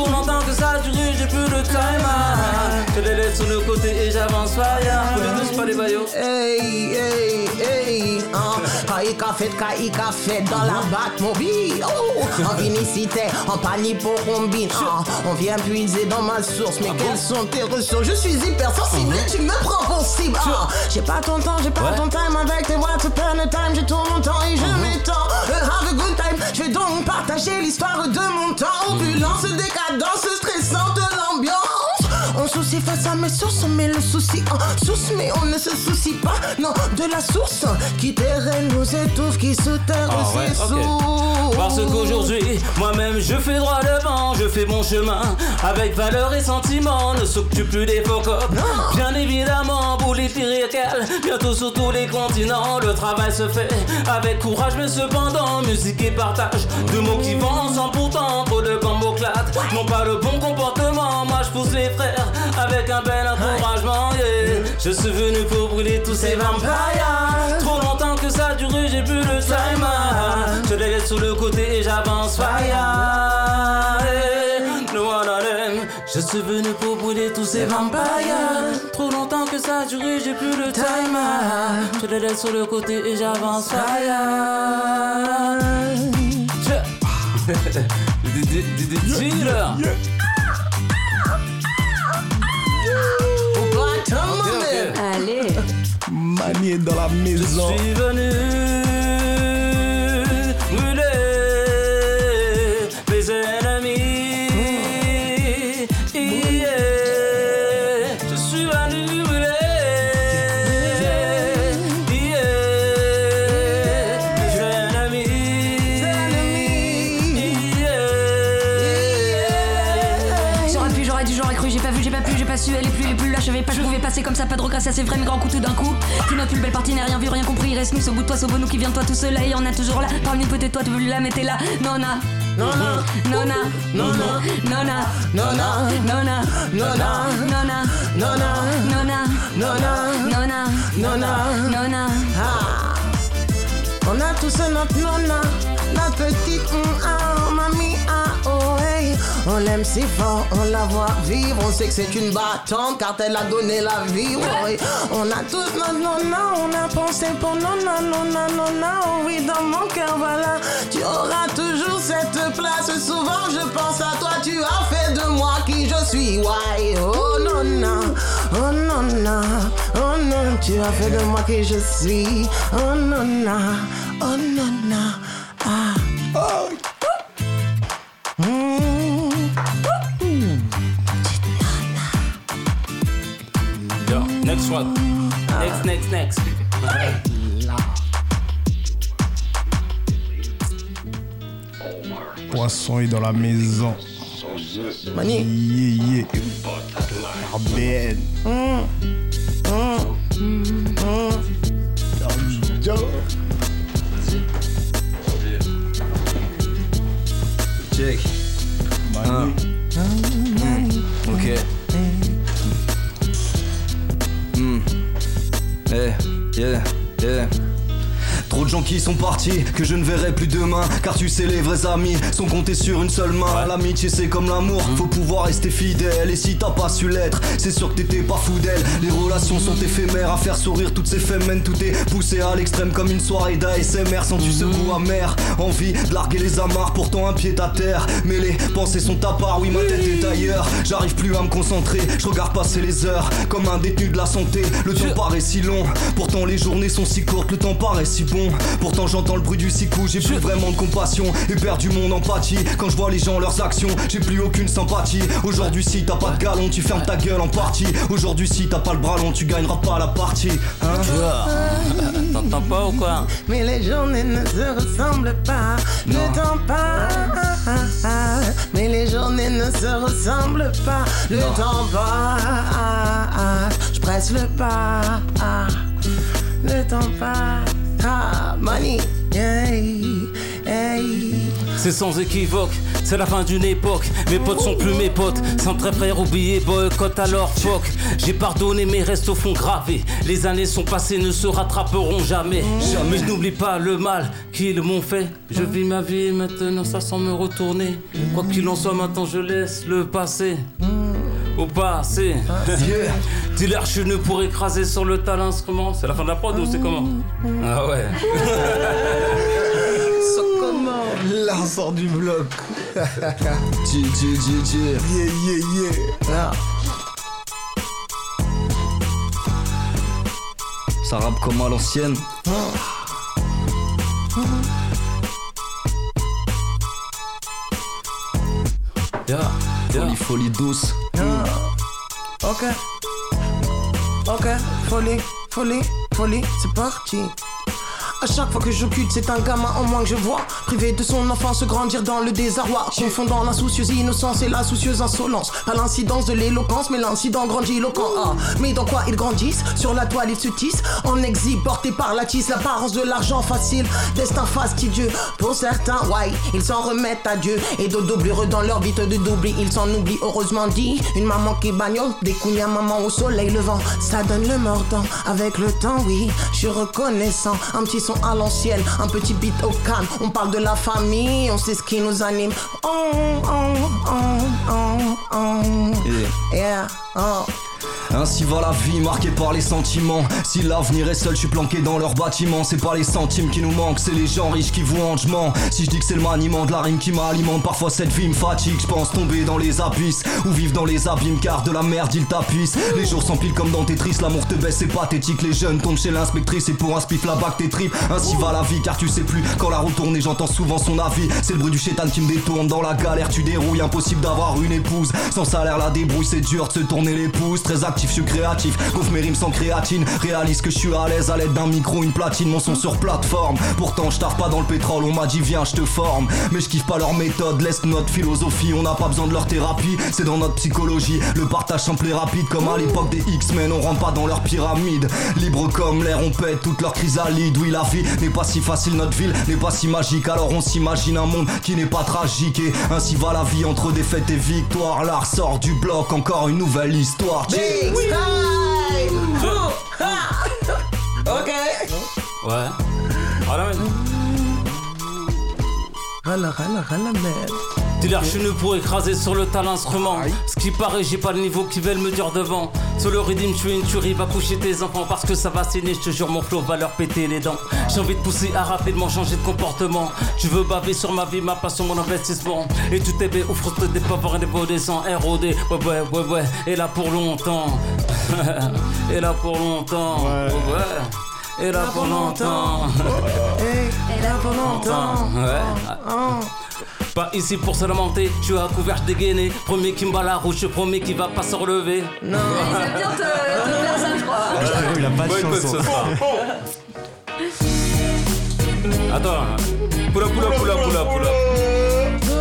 Sur le côté et j'avance fire. Faut les tous pas les baillots. Hey, hey, hey, hein. Kaïka fait, kaïka fait dans la Batmobile. Oh, en vinicité, en panique pour combine. hein. On vient puiser dans ma source, mais quelles sont tes ressources? Je suis hyper sensible, tu me prends pour cible. hein. J'ai pas ton temps, j'ai pas ton time avec tes watts upon a time. J'ai tout mon temps et je m'étends. Euh, Have a good time, je vais donc partager l'histoire de mon temps. Opulence, décadence, stressante l'ambiance. On soucie face à mes sources, mais le souci en source, mais on ne se soucie pas, non, de la source qui terraine nous étouffe, qui se terre Ah ouais, ses. Parce qu'aujourd'hui, moi-même je fais droit devant, je fais mon chemin avec valeur et sentiment. Ne s'occupe plus des faux cops. Bien évidemment, pour les lyrical, bientôt sur tous les continents, le travail se fait avec courage, mais cependant, musique et partage. Deux mots qui vont ensemble pourtant, trop de combos clatent. Non pas le bon comportement, moi je pousse les avec un bel encouragement. yeah. Je suis venu pour brûler tous ces vampires. Trop longtemps que ça a duré, j'ai plus le time. Je les laisse sur le côté et j'avance fire. Je suis venu pour brûler tous ces vampires. Trop longtemps que ça a duré, j'ai plus le time. Je les laisse sur le côté et j'avance fire. Je-. Dans la maison. Je suis venu comme ça, pas de ça c'est vrai, mais grand coup tout d'un coup. Tu n'as plus le belle partie, n'a rien vu, rien compris, reste nous, au bout de toi, de nous qui vient de toi tout seul, et on a toujours là, parmi peut-être toi, tu veux la mettre là, nona. Nona, nona, Nona, nona, Nona, nona, Nona, nona, Nona, nona, Nona, nona, Nona, nona. Ah. On a tous notre nonna, notre petite hum, ah, On l'aime si fort, on la voit vivre, on sait que c'est une battante car elle a donné la vie. On a tous notre nonna, on a pensé pour nonna, nonna, nonna, oh oui, dans mon cœur, voilà. Tu auras toujours cette place, souvent je pense à toi, tu as fait de moi qui je suis, ouais. Oh nonna, oh nonna, oh non, tu as fait de moi qui je suis, oh nonna, oh nonna, next one. Next, next, next. Poisson est dans la maison. Mani. Yeah, yeah. Mm. Mm. Mm. Check. Ah. Yeah, yeah. Trop de gens qui sont partis, que je ne verrai plus demain. Car tu sais, les vrais amis sont comptés sur une seule main. L'amitié, c'est comme l'amour, faut pouvoir rester fidèle. Et si t'as pas su l'être, c'est sûr que t'étais pas fou d'elle. Les relations sont éphémères, à faire sourire toutes ces femmes, tout est poussé à l'extrême comme une soirée d'ASMR sans tu secoues amer. Envie de larguer les amarres, pourtant un pied à terre. Mais les pensées sont à part, oui, ma tête est ailleurs. J'arrive plus à me concentrer, je regarde passer les heures comme un détenu de la santé. Le temps paraît si long, pourtant les journées sont si courtes, le temps paraît si bon. Pourtant j'entends le bruit du sicou, j'ai plus vraiment de compassion et perdu mon empathie. Quand je vois les gens, leurs actions, j'ai plus aucune sympathie. Aujourd'hui, si t'as pas de galon, tu fermes ta gueule en partie. Aujourd'hui, si t'as pas le bras long, tu gagneras pas la partie. Hein T'entends pas ou quoi? Mais les journées ne se ressemblent pas. Ne temps pas. Mais les journées ne se ressemblent pas. Le temps passe. Je presse le pas. Le temps passe. Ah, money. Hey, hey. C'est sans équivoque, c'est la fin d'une époque. Mes potes sont plus mes potes, sans très frère oublié, boycott alors fuck. J'ai pardonné mais reste au fond gravé. Les années sont passées, ne se rattraperont jamais. Jamais je n'oublie pas le mal qu'ils m'ont fait. Je vis ma vie maintenant, ça sans me retourner. Quoi qu'il en soit, maintenant je laisse le passé. Au passé. Dis-leur, je ne pourrais écraser sur le tas l'instrument. C'est la fin de la prod ou c'est comment Ah ouais. L'art sort du bloc. Dieu, Dieu, Dieu, Dieu. Yeah, yeah, yeah. Ça rappe comme à l'ancienne. Yeah, Folie, folie douce. Ok. Ok. Folie, folie, folie, c'est parti. À chaque fois que j'occupe, c'est un gamin en moins que je vois. Privé de son enfance, grandir dans le désarroi. Confondant la soucieuse innocence et la soucieuse insolence. Pas l'incidence de l'éloquence, mais l'incident grandiloquent. Ah, mais dans quoi ils grandissent? Sur la toile, ils se tissent. En exil, portés par la tisse, l'apparence de l'argent facile. Destin fastidieux. Pour certains, ouais, ils s'en remettent à Dieu. Et de doublure dans leur vite de d'oubli, ils s'en oublient. Heureusement dit, une maman qui bagnole, des à maman au soleil levant. Ça donne le mordant. Avec le temps, oui, je suis reconnaissant. Un petit son à l'ancienne, un petit beat au calme. On parle de la famille, on sait ce qui nous anime. Oh, oh, oh, oh, oh. Yeah, oh. Ainsi va la vie marquée par les sentiments. Si l'avenir est seul, je suis planqué dans leur bâtiment. C'est pas les centimes qui nous manquent, c'est les gens riches qui vont en jement. Si je dis que c'est le maniement de la rime qui m'alimente, parfois cette vie me fatigue. Je pense tomber dans les abysses ou vivre dans les abîmes car de la merde il tapisse. Les jours s'empilent comme dans Tetris, l'amour te baisse, c'est pathétique. Les jeunes tombent chez l'inspectrice et pour un spiff la bac tes tripes. Ainsi va la vie car tu sais plus quand la roue tourne et j'entends souvent son avis. C'est le bruit du chétan qui me détourne dans la galère, tu dérouilles. Impossible d'avoir une épouse sans salaire, la débrouille, c'est dur de se tourner les pouces. Très actif, je suis créatif. Gonfle mes rimes sans créatine. Réalise que je suis à l'aise à l'aide d'un micro, une platine, mon son sur plateforme. Pourtant, je taffe pas dans le pétrole, on m'a dit viens, je te forme. Mais je kiffe pas leur méthode, laisse notre philosophie. On n'a pas besoin de leur thérapie, c'est dans notre psychologie. Le partage simple et rapide, comme à l'époque des X-Men, on rentre pas dans leur pyramide. Libre comme l'air, on pète toute leur chrysalide. Oui, la vie n'est pas si facile, notre ville n'est pas si magique. Alors on s'imagine un monde qui n'est pas tragique. Et ainsi va la vie entre défaite et victoire. L'art sort du bloc, encore une nouvelle histoire. Big style. Ouh, ha. Ok. Ouais. Voilà, man. Rala, rala, rala, merde. Dis-leur, je ne pourrais écraser sur le tas l'instrument. Ce qui paraît, j'ai pas le niveau qu'ils veulent me dire devant. Sur le rythme, tu es une tuerie, va coucher tes enfants parce que ça va saigner. Je te jure, mon flow va leur péter les dents. J'ai envie de pousser à rapidement changer de comportement. Tu veux baver sur ma vie, ma passion, mon investissement. Et tout est bien, ou frustre des pauvres et des beaux sans ROD. Ouais, ouais, ouais, ouais. Et là pour longtemps. et là pour longtemps. Ouais. ouais. Et là pour longtemps. Et là pour longtemps. Ouais. Pas ici pour se lamenter, tu as couvert dégainé. Premier qui me bat la rouge, je promets qu'il va pas se relever. Non. Ils aiment bien te, te faire ça, je crois. Il a pas de chanson. Attends, up, pull up, pull up.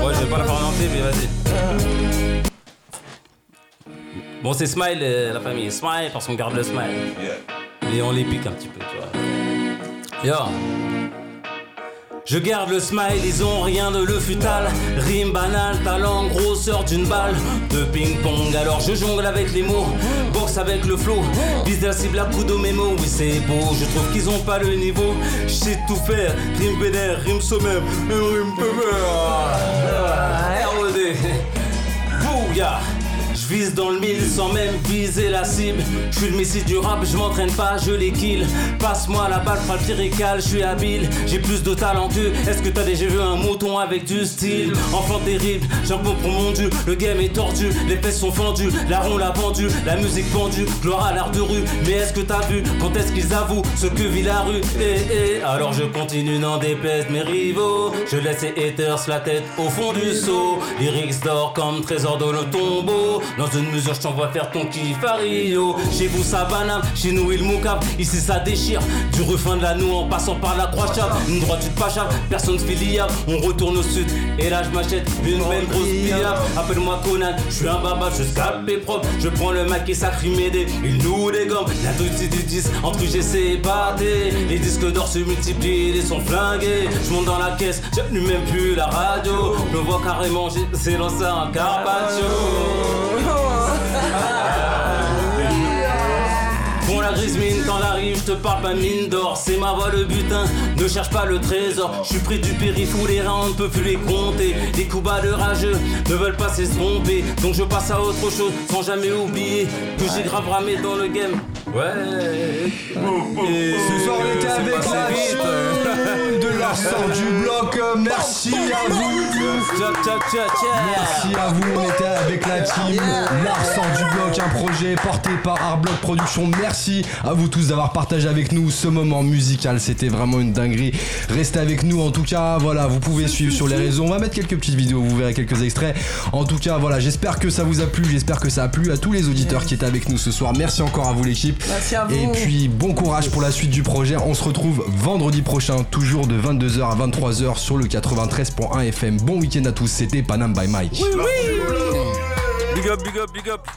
Ouais, je vais pas la faire en entier, mais vas-y. Bon, c'est Smile, euh, la famille. Smile, parce qu'on garde le smile. Et on les pique un petit peu, tu vois. Yo. Je garde le smile, ils ont rien de le futal. Rime banal, talent, grosseur d'une balle. De ping-pong, alors je jongle avec les mots. Boxe avec le flow. Vise la cible à coup de mémo. Oui, c'est beau, je trouve qu'ils ont pas le niveau. Je sais tout faire. Rime vénère, rime sommaire, et rime pépère. RED. Bouya. Vise dans le mille sans même viser la cible. Je suis le messie du rap, je m'entraîne pas, je les kill. Passe-moi la balle, pirical, je suis habile. J'ai plus de talent qu'eux. Est-ce que t'as déjà vu un mouton avec du style? Enfant terrible, j'impose pour mon dieu. Le game est tordu, les fesses sont fendues. La ronde l'a vendu, la musique pendue. Gloire à l'art de rue. Mais est-ce que t'as vu? Quand est-ce qu'ils avouent ce que vit la rue? Eh eh, alors je continue, n'en déplaise mes rivaux. Je laisse les haters la tête au fond du seau. Lyrics d'or comme trésor dans le tombeau. Dans une mesure, je t'envoie faire ton kiff à Rio. Chez vous, ça banane, chez nous, il moucave. Ici, ça déchire. Du refin de la noue en passant par la croix chave. Une droite, pas chave, personne se fait liable. On retourne au sud. Et là, je m'achète une belle grosse billard. Appelle-moi Conan, je suis un baba, je scalpe et propre. Je prends le Mac et sacré m'aider. Il nous dégomme. La douce du 10, entre UGC et Baté. Les disques d'or se multiplient, ils sont flingués. Je monte dans la caisse, j'allume même plus la radio. Je me vois carrément, j'ai- lancé un Carpaccio. La quand l'arrive, je te parle pas mine d'or, c'est ma voix le butin, ne cherche pas le trésor, je suis pris du périph' où les reins on ne peut plus les compter, les coups bas de rageux ne veulent pas s'estomper, donc je passe à autre chose sans jamais oublier que j'ai grave ramé dans le game. Ouais. Ce soir on était avec la team de sort du bloc. Merci à vous. Merci à vous. On était avec la team L'Art sort du bloc, un projet porté par Art Block Production. Merci à vous tous d'avoir partagé avec nous ce moment musical. C'était vraiment une dinguerie. Restez avec nous. En tout cas, voilà, vous pouvez suivre sur les réseaux. On va mettre quelques petites vidéos. Vous verrez quelques extraits. En tout cas, voilà, j'espère que ça vous a plu. J'espère que ça a plu à tous les auditeurs qui étaient avec nous ce soir. Merci encore à vous l'équipe. Merci à vous. Et puis bon courage pour la suite du projet. On se retrouve vendredi prochain, toujours de 22h à 23h sur le 93.1 FM. Bon week-end à tous, c'était Panam by Mike. Big up, big up, big up.